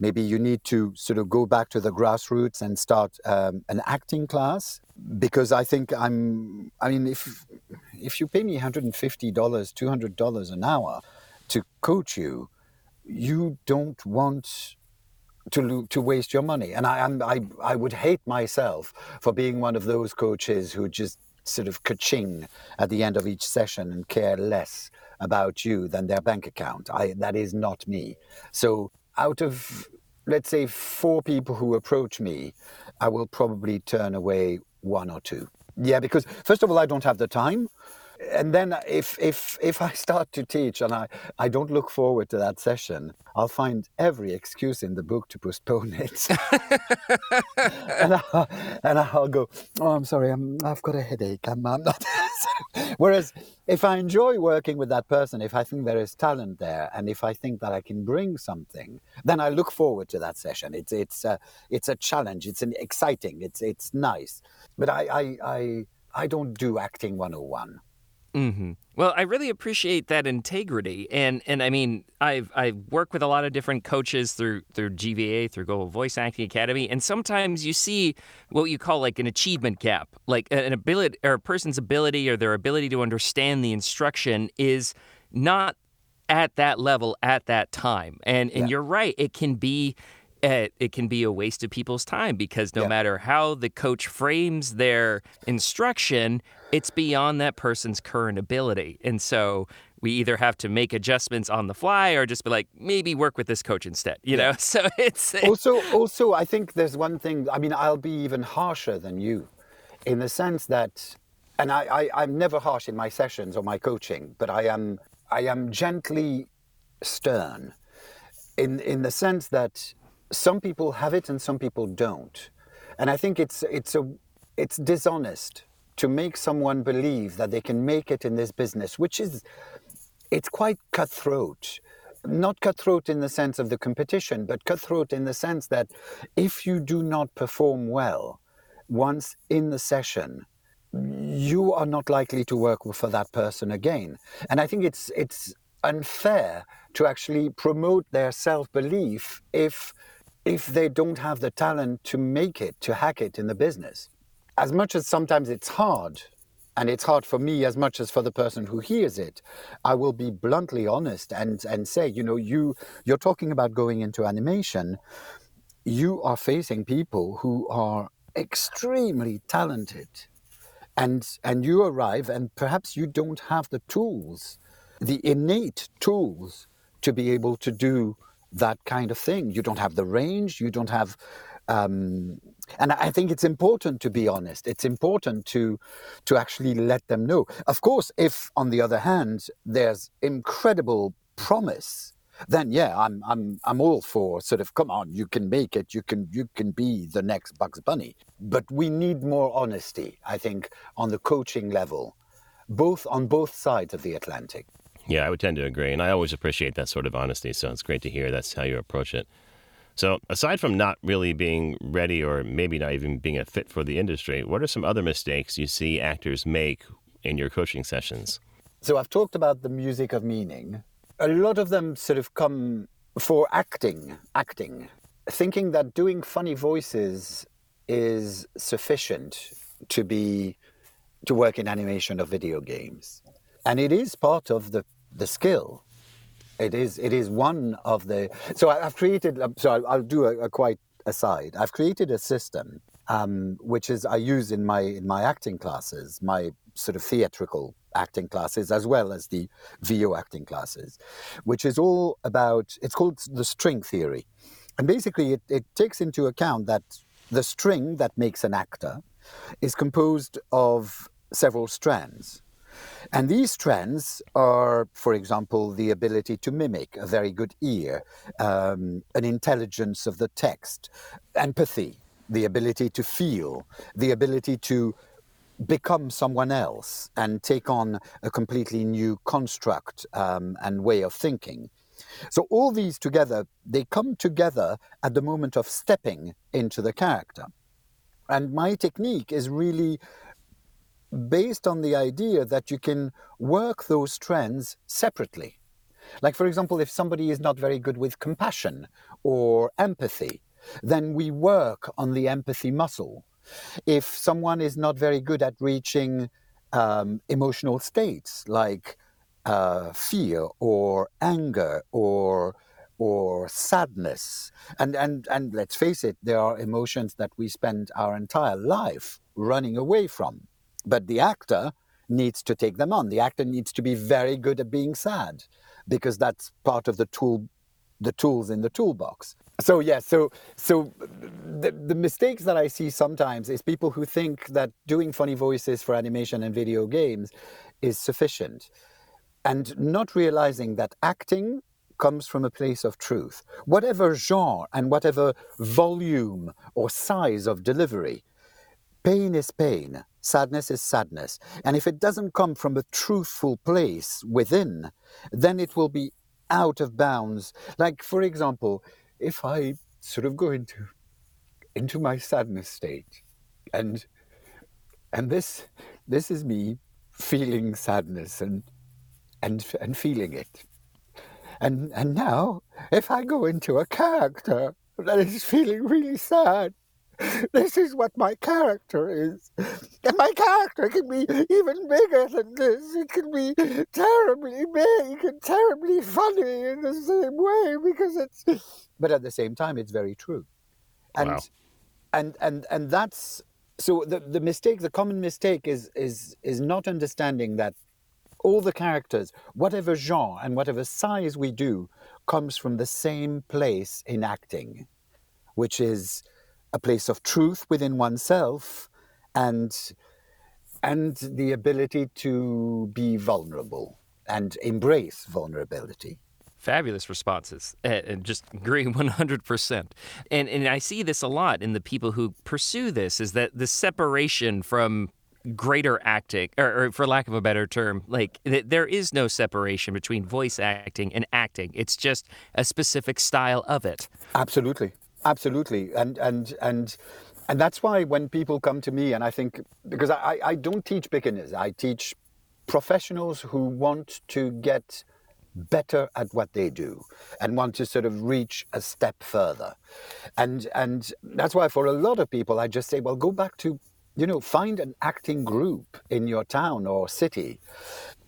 maybe you need to sort of go back to the grassroots and start um, an acting class because I think I'm. I mean, if if you pay me $150, $200 an hour to coach you, you don't want to to waste your money. And I am I I would hate myself for being one of those coaches who just sort of ka-ching at the end of each session and care less about you than their bank account. I that is not me. So out of let's say four people who approach me, I will probably turn away one or two. Yeah, because first of all, I don't have the time and then if if if I start to teach and I I don't look forward to that session, I'll find every excuse in the book to postpone it. and, I, and I'll go, oh, I'm sorry, I'm, I've got a headache. I'm, I'm not. Whereas if I enjoy working with that person, if I think there is talent there, and if I think that I can bring something, then I look forward to that session. It's it's a, it's a challenge. It's an exciting. It's it's nice. But I I I, I don't do acting 101. Mm-hmm. Well, I really appreciate that integrity, and and I mean, I've I work with a lot of different coaches through through GVA, through Global Voice Acting Academy, and sometimes you see what you call like an achievement gap, like an ability or a person's ability or their ability to understand the instruction is not at that level at that time, and and yeah. you're right, it can be it, it can be a waste of people's time because no yeah. matter how the coach frames their instruction, it's beyond that person's current ability. And so we either have to make adjustments on the fly or just be like, maybe work with this coach instead, you yeah. know? So it's also, also, I think there's one thing, I mean, I'll be even harsher than you in the sense that, and I, I, I'm never harsh in my sessions or my coaching, but I am, I am gently stern in, in the sense that some people have it and some people don't. And I think it's it's a it's dishonest to make someone believe that they can make it in this business, which is it's quite cutthroat. Not cutthroat in the sense of the competition, but cutthroat in the sense that if you do not perform well once in the session, you are not likely to work for that person again. And I think it's it's unfair to actually promote their self-belief if if they don't have the talent to make it, to hack it in the business. As much as sometimes it's hard, and it's hard for me as much as for the person who hears it, I will be bluntly honest and, and say, you know, you you're talking about going into animation. You are facing people who are extremely talented. And and you arrive and perhaps you don't have the tools, the innate tools to be able to do that kind of thing. You don't have the range, you don't have. Um, and I think it's important to be honest. It's important to to actually let them know. Of course, if on the other hand there's incredible promise, then yeah, I'm I'm I'm all for sort of come on, you can make it, you can you can be the next Bugs Bunny. But we need more honesty, I think, on the coaching level, both on both sides of the Atlantic. Yeah, I would tend to agree. And I always appreciate that sort of honesty. So it's great to hear that's how you approach it. So, aside from not really being ready or maybe not even being a fit for the industry, what are some other mistakes you see actors make in your coaching sessions? So, I've talked about the music of meaning. A lot of them sort of come for acting, acting, thinking that doing funny voices is sufficient to be to work in animation or video games and it is part of the the skill. It is it is one of the. So I've created. Um, so I'll, do a, a, quite aside. I've created a system um, which is I use in my in my acting classes, my sort of theatrical acting classes as well as the VO acting classes, which is all about. It's called the string theory, and basically it, it takes into account that the string that makes an actor is composed of several strands. And these trends are, for example, the ability to mimic, a very good ear, um, an intelligence of the text, empathy, the ability to feel, the ability to become someone else and take on a completely new construct um, and way of thinking. So all these together, they come together at the moment of stepping into the character. And my technique is really based on the idea that you can work those trends separately. Like, for example, if somebody is not very good with compassion or empathy, then we work on the empathy muscle. If someone is not very good at reaching um, emotional states like uh, fear or anger or or sadness, and, and and let's face it, there are emotions that we spend our entire life running away from, but the actor needs to take them on. The actor needs to be very good at being sad because that's part of the tool the tools in the toolbox. So yeah, so so the, the mistakes that I see sometimes is people who think that doing funny voices for animation and video games is sufficient and not realizing that acting comes from a place of truth. Whatever genre and whatever volume or size of delivery, pain is pain, sadness is sadness. And if it doesn't come from a truthful place within, then it will be out of bounds. Like, for example, if I sort of go into into my sadness state, and and this this is me feeling sadness and and and feeling it. And and now, if I go into a character that is feeling really sad, this is what my character is. And my character can be even bigger than this. It can be terribly big and terribly funny in the same way because it's but at the same time it's very true. And Wow. and and and that's so the, the mistake, the common mistake is is is not understanding that all the characters, whatever genre and whatever size we do, comes from the same place in acting, which is a place of truth within oneself and and the ability to be vulnerable and embrace vulnerability. Fabulous responses, and just agree 100%. And and I see this a lot in the people who pursue this is that the separation from greater acting, or, or for lack of a better term, like th- there is no separation between voice acting and acting. It's just a specific style of it. Absolutely, absolutely, and and and and that's why when people come to me, and I think because I I don't teach beginners, I teach professionals who want to get better at what they do and want to sort of reach a step further. And and that's why for a lot of people i just say well go back to you know find an acting group in your town or city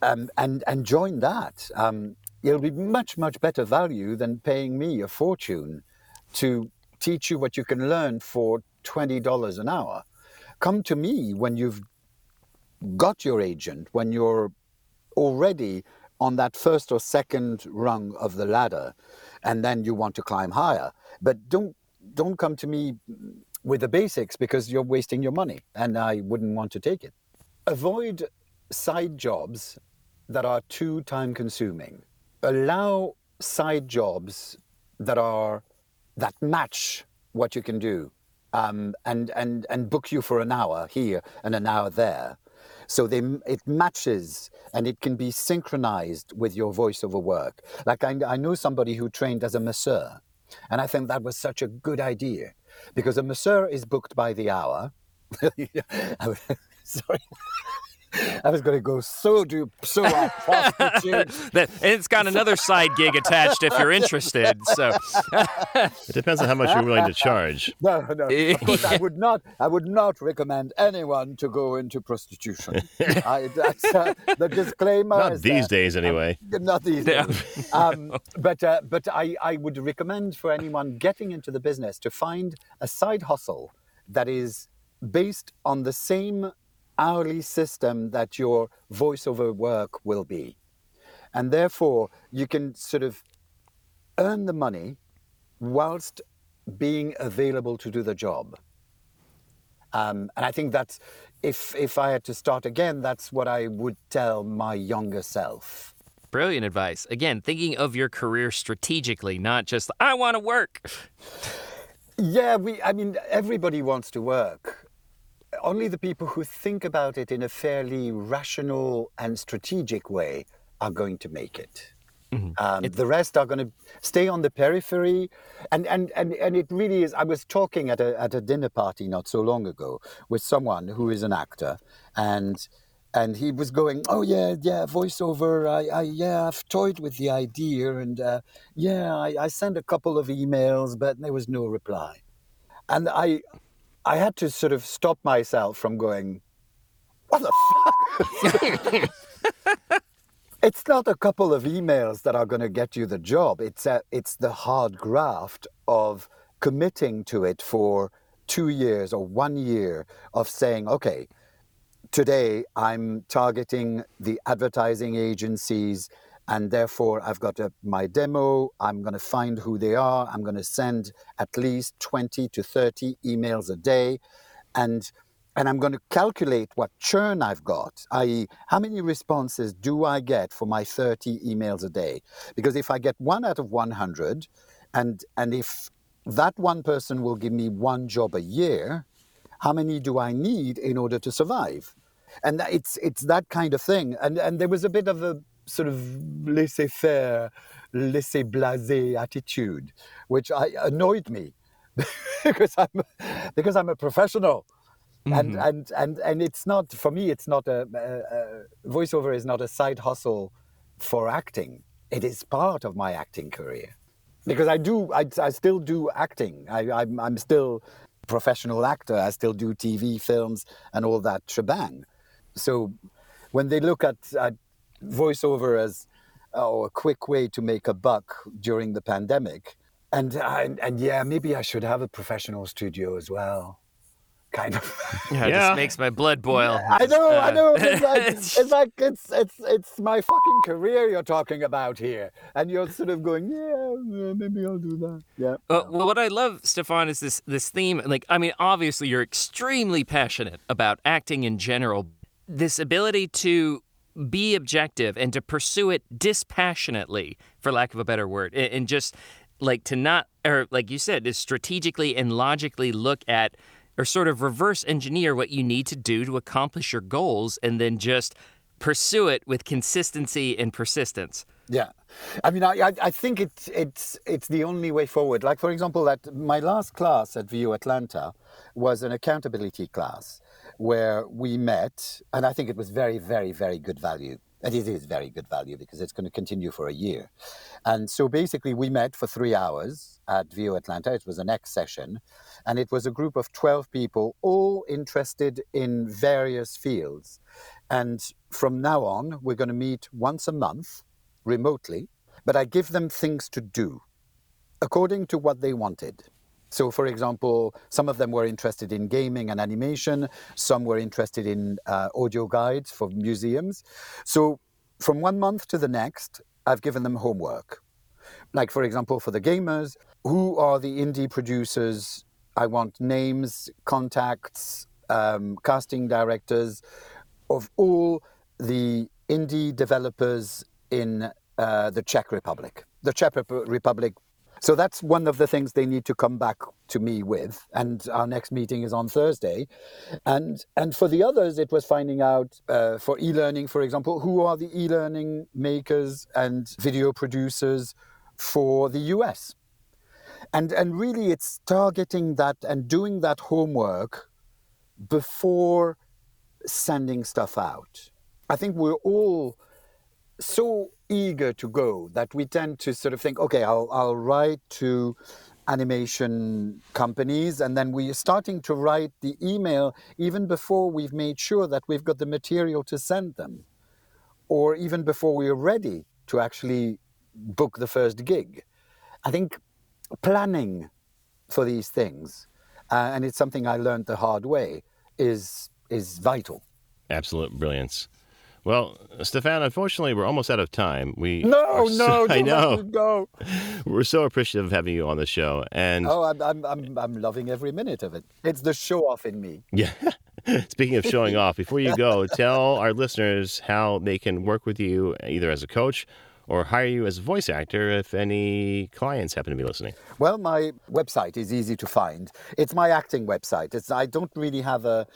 um, and and join that. Um, it'll be much much better value than paying me a fortune to teach you what you can learn for $20 an hour. Come to me when you've got your agent when you're already on that first or second rung of the ladder and then you want to climb higher. But don't don't come to me with the basics because you're wasting your money and i wouldn't want to take it. Avoid side jobs that are too time consuming allow side jobs that are that match what you can do um, and and and book you for an hour here and an hour there so they, it matches and it can be synchronized with your voiceover work. Like I, I know somebody who trained as a masseur, and I think that was such a good idea because a masseur is booked by the hour. Sorry. I was going to go so deep, so off prostitute. That- and it's got another side gig attached if you're interested. So It depends on how much you're willing to charge. No, no. Of course, I would not. I would not recommend anyone to go into prostitution. I, that's uh, the disclaimer. Not is these there. days, anyway. Not these Yeah. days. Um, but uh, but I, I would recommend for anyone getting into the business to find a side hustle that is based on the same hourly system that your voiceover work will be. And therefore, you can sort of earn the money whilst being available to do the job. Um, and I think that's, if, if I had to start again, that's what I would tell my younger self. brilliant advice. Again, thinking of your career strategically, not just I want to work. Yeah, we. I mean, everybody wants to work. Only the people who think about it in a fairly rational and strategic way are going to make it. Um, the rest are going to stay on the periphery, and, and, and, and it really is. I was talking at a at a dinner party not so long ago with someone who is an actor, and and he was going, "Oh yeah, yeah, voiceover. I, I yeah, I've toyed with the idea, and uh, yeah, I, I sent a couple of emails, but there was no reply." And I, I had to sort of stop myself from going, "What the fuck?" it's not a couple of emails that are going to get you the job. It's a, it's the hard graft of committing to it for two years or one year of saying, okay today I'm targeting the advertising agencies and therefore I've got a, my demo. I'm going to find who they are. I'm going to send at least 20 to 30 emails a day. And and I'm going to calculate what churn I've got, i.e., how many responses do I get for my 30 emails a day? Because if I get one out of 100, and, and if that one person will give me one job a year, how many do I need in order to survive? and it's it's that kind of thing. And and there was a bit of a sort of laissez-faire, laissez-blasé attitude, which I, annoyed me because I'm because I'm a professional. Mm-hmm. And, and and and it's not for me. It's not a, a, a voiceover is not a side hustle for acting. It is part of my acting career because I do. I, I still do acting. I, I'm I'm still professional actor. I still do TV, films, and all that shebang. So when they look at, at voiceover as oh, a quick way to make a buck during the pandemic, and, and and yeah, maybe I should have a professional studio as well. Kind of. Yeah, it yeah. just makes my blood boil. I know, uh, I know. It's like, it's like it's it's it's my fucking career you're talking about here, and you're sort of going, yeah, maybe I'll do that. Yeah. Uh, well, what I love, Stephane, is this this theme. Like, I mean, obviously, you're extremely passionate about acting in general, this ability to be objective and to pursue it dispassionately, for lack of a better word, and just like to not, or like you said, to strategically and logically look at or sort of reverse engineer what you need to do to accomplish your goals and then just pursue it with consistency and persistence. Yeah, I mean, I, I think it's it's it's the only way forward. Like for example, that my last class at VO Atlanta was an accountability class, where we met, and I think it was very, very, very good value. And it is very good value because it's going to continue for a year. And so basically, we met for three hours at VO Atlanta. It was an X session, and it was a group of 12 people, all interested in various fields. And from now on, we're going to meet once a month remotely, but I give them things to do according to what they wanted. So, for example, some of them were interested in gaming and animation, some were interested in uh, audio guides for museums. So, from one month to the next, I've given them homework. Like, for example, for the gamers, who are the indie producers? I want names, contacts, um, casting directors of all the indie developers in uh, the Czech Republic. The Czech Republic so that's one of the things they need to come back to me with. And our next meeting is on Thursday. And and for the others, it was finding out uh, for e-learning, for example, who are the e-learning makers and video producers for the US. And and really, it's targeting that and doing that homework before sending stuff out. I think we're all so eager to go that we tend to sort of think, okay, I'll, I'll write to animation companies and then we're starting to write the email even before we've made sure that we've got the material to send them or even before we're ready to actually book the first gig. I think planning for these things uh, and it's something i learned the hard way is is vital. Absolute brilliance well, Stephane, unfortunately, we're almost out of time. We no, so, no, I know. Go. We're so appreciative of having you on the show, and oh, I'm, I'm, I'm, I'm loving every minute of it. It's the show off in me. Yeah. Speaking of showing off, before you go, tell our listeners how they can work with you, either as a coach or hire you as a voice actor if any clients happen to be listening? Well, my website is easy to find. It's my acting website. It's, I don't really have a,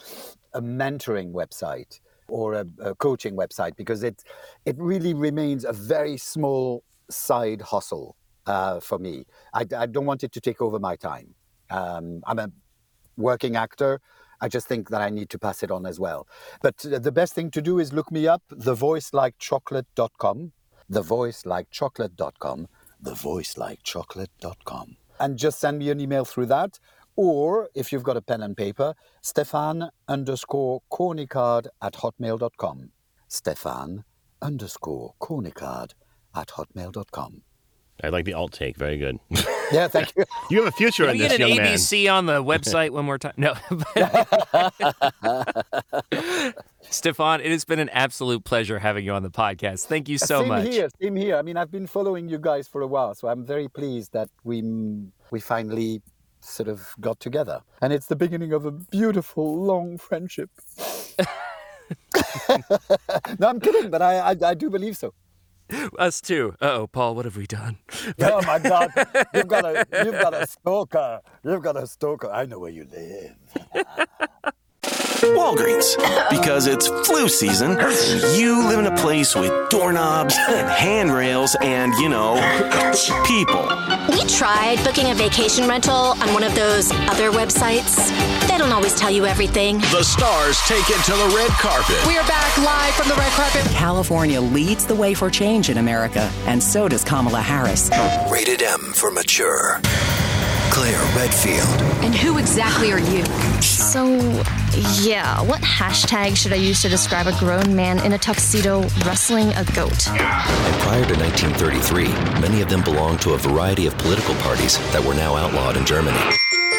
a mentoring website or a, a coaching website because it it really remains a very small side hustle uh, for me. I, I, don't want it to take over my time. Um, I'm a working actor. I just think that I need to pass it on as well. But the best thing to do is look me up, thevoicelikechocolate.com, thevoicelikechocolate.com, thevoicelikechocolate.com. And just send me an email through that. Or if you've got a pen and paper, Stephane underscore cornicard at hotmail.com. Stephane underscore cornicard at hotmail.com. I like the alt take. Very good. Yeah, thank you. you have a future Can in we this, get an young man. ABC on the website one more time? No. Stephane, it has been an absolute pleasure having you on the podcast. Thank you so same much. Same here, same here. I mean, I've been following you guys for a while, so I'm very pleased that we we finally sort of got together, and it's the beginning of a beautiful, long friendship. no, I'm kidding, but I, I, I do believe so. Us too. Uh oh, Paul, what have we done? Oh my God, you've got a you've got a stalker. You've got a stalker. I know where you live. Walgreens. Because it's flu season, you live in a place with doorknobs and handrails and, you know, people. We tried booking a vacation rental on one of those other websites. They don't always tell you everything. The stars take it to the red carpet. We are back live from the red carpet. California leads the way for change in America, and so does Kamala Harris. Rated M for mature. Claire Redfield. And who exactly are you? So, yeah, what hashtag should I use to describe a grown man in a tuxedo wrestling a goat? And prior to 1933, many of them belonged to a variety of political parties that were now outlawed in Germany.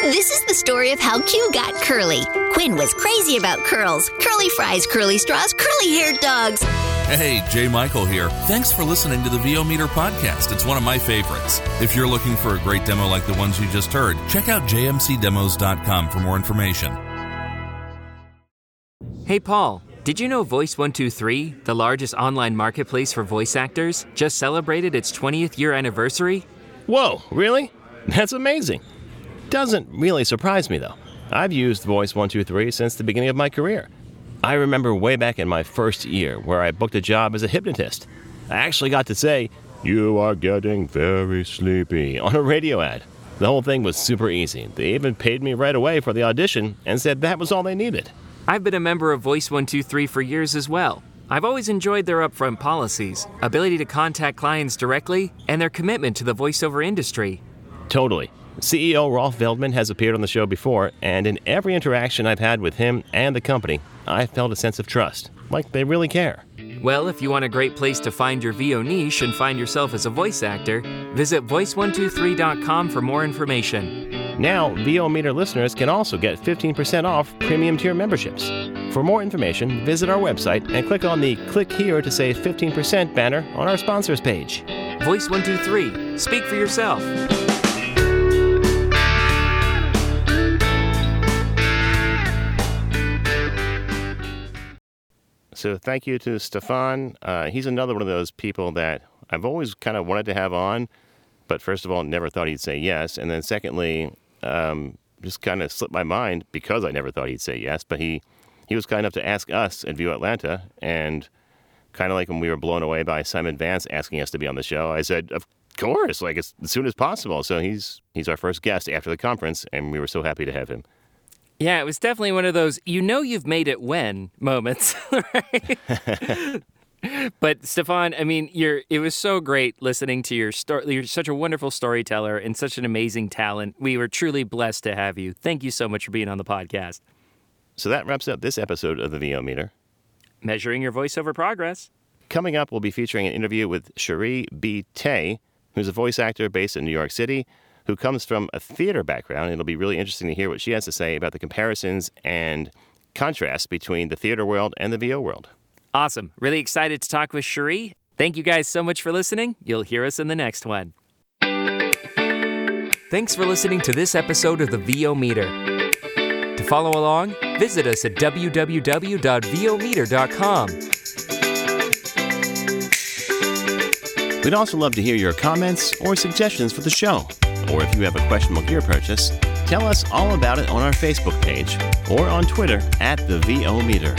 This is the story of how Q got curly. Quinn was crazy about curls. Curly fries, curly straws, curly haired dogs. Hey, Jay Michael here. Thanks for listening to the VO Meter podcast. It's one of my favorites. If you're looking for a great demo like the ones you just heard, check out jmcdemos.com for more information. Hey, Paul, did you know Voice123, the largest online marketplace for voice actors, just celebrated its 20th year anniversary? Whoa, really? That's amazing. Doesn't really surprise me, though. I've used Voice 123 since the beginning of my career. I remember way back in my first year where I booked a job as a hypnotist. I actually got to say, You are getting very sleepy on a radio ad. The whole thing was super easy. They even paid me right away for the audition and said that was all they needed. I've been a member of Voice123 for years as well. I've always enjoyed their upfront policies, ability to contact clients directly, and their commitment to the voiceover industry. Totally. CEO Rolf Veldman has appeared on the show before, and in every interaction I've had with him and the company, I felt a sense of trust, like they really care. Well, if you want a great place to find your VO niche and find yourself as a voice actor, visit voice123.com for more information. Now, VO Meter listeners can also get 15% off premium tier memberships. For more information, visit our website and click on the Click Here to Save 15% banner on our sponsors page. Voice123, speak for yourself. So thank you to Stephane. Uh, he's another one of those people that I've always kind of wanted to have on, but first of all, never thought he'd say yes. And then secondly, um, just kind of slipped my mind because I never thought he'd say yes. But he, he was kind enough to ask us at VO Atlanta, and kind of like when we were blown away by Simon Vance asking us to be on the show, I said, of course, like as, as soon as possible. So he's he's our first guest after the conference, and we were so happy to have him. Yeah, it was definitely one of those you know you've made it when moments, right? but Stephane, I mean, you're it was so great listening to your story. You're such a wonderful storyteller and such an amazing talent. We were truly blessed to have you. Thank you so much for being on the podcast. So that wraps up this episode of the VO Meter. Measuring your voiceover progress. Coming up, we'll be featuring an interview with Cherie B. Tay, who's a voice actor based in New York City, who comes from a theater background. It'll be really interesting to hear what she has to say about the comparisons and contrasts between the theater world and the VO world. Awesome. Really excited to talk with Cherie. Thank you guys so much for listening. You'll hear us in the next one. Thanks for listening to this episode of the VO Meter. To follow along, visit us at www.vometer.com. We'd also love to hear your comments or suggestions for the show. Or if you have a questionable gear purchase, tell us all about it on our Facebook page or on Twitter at the VO Meter.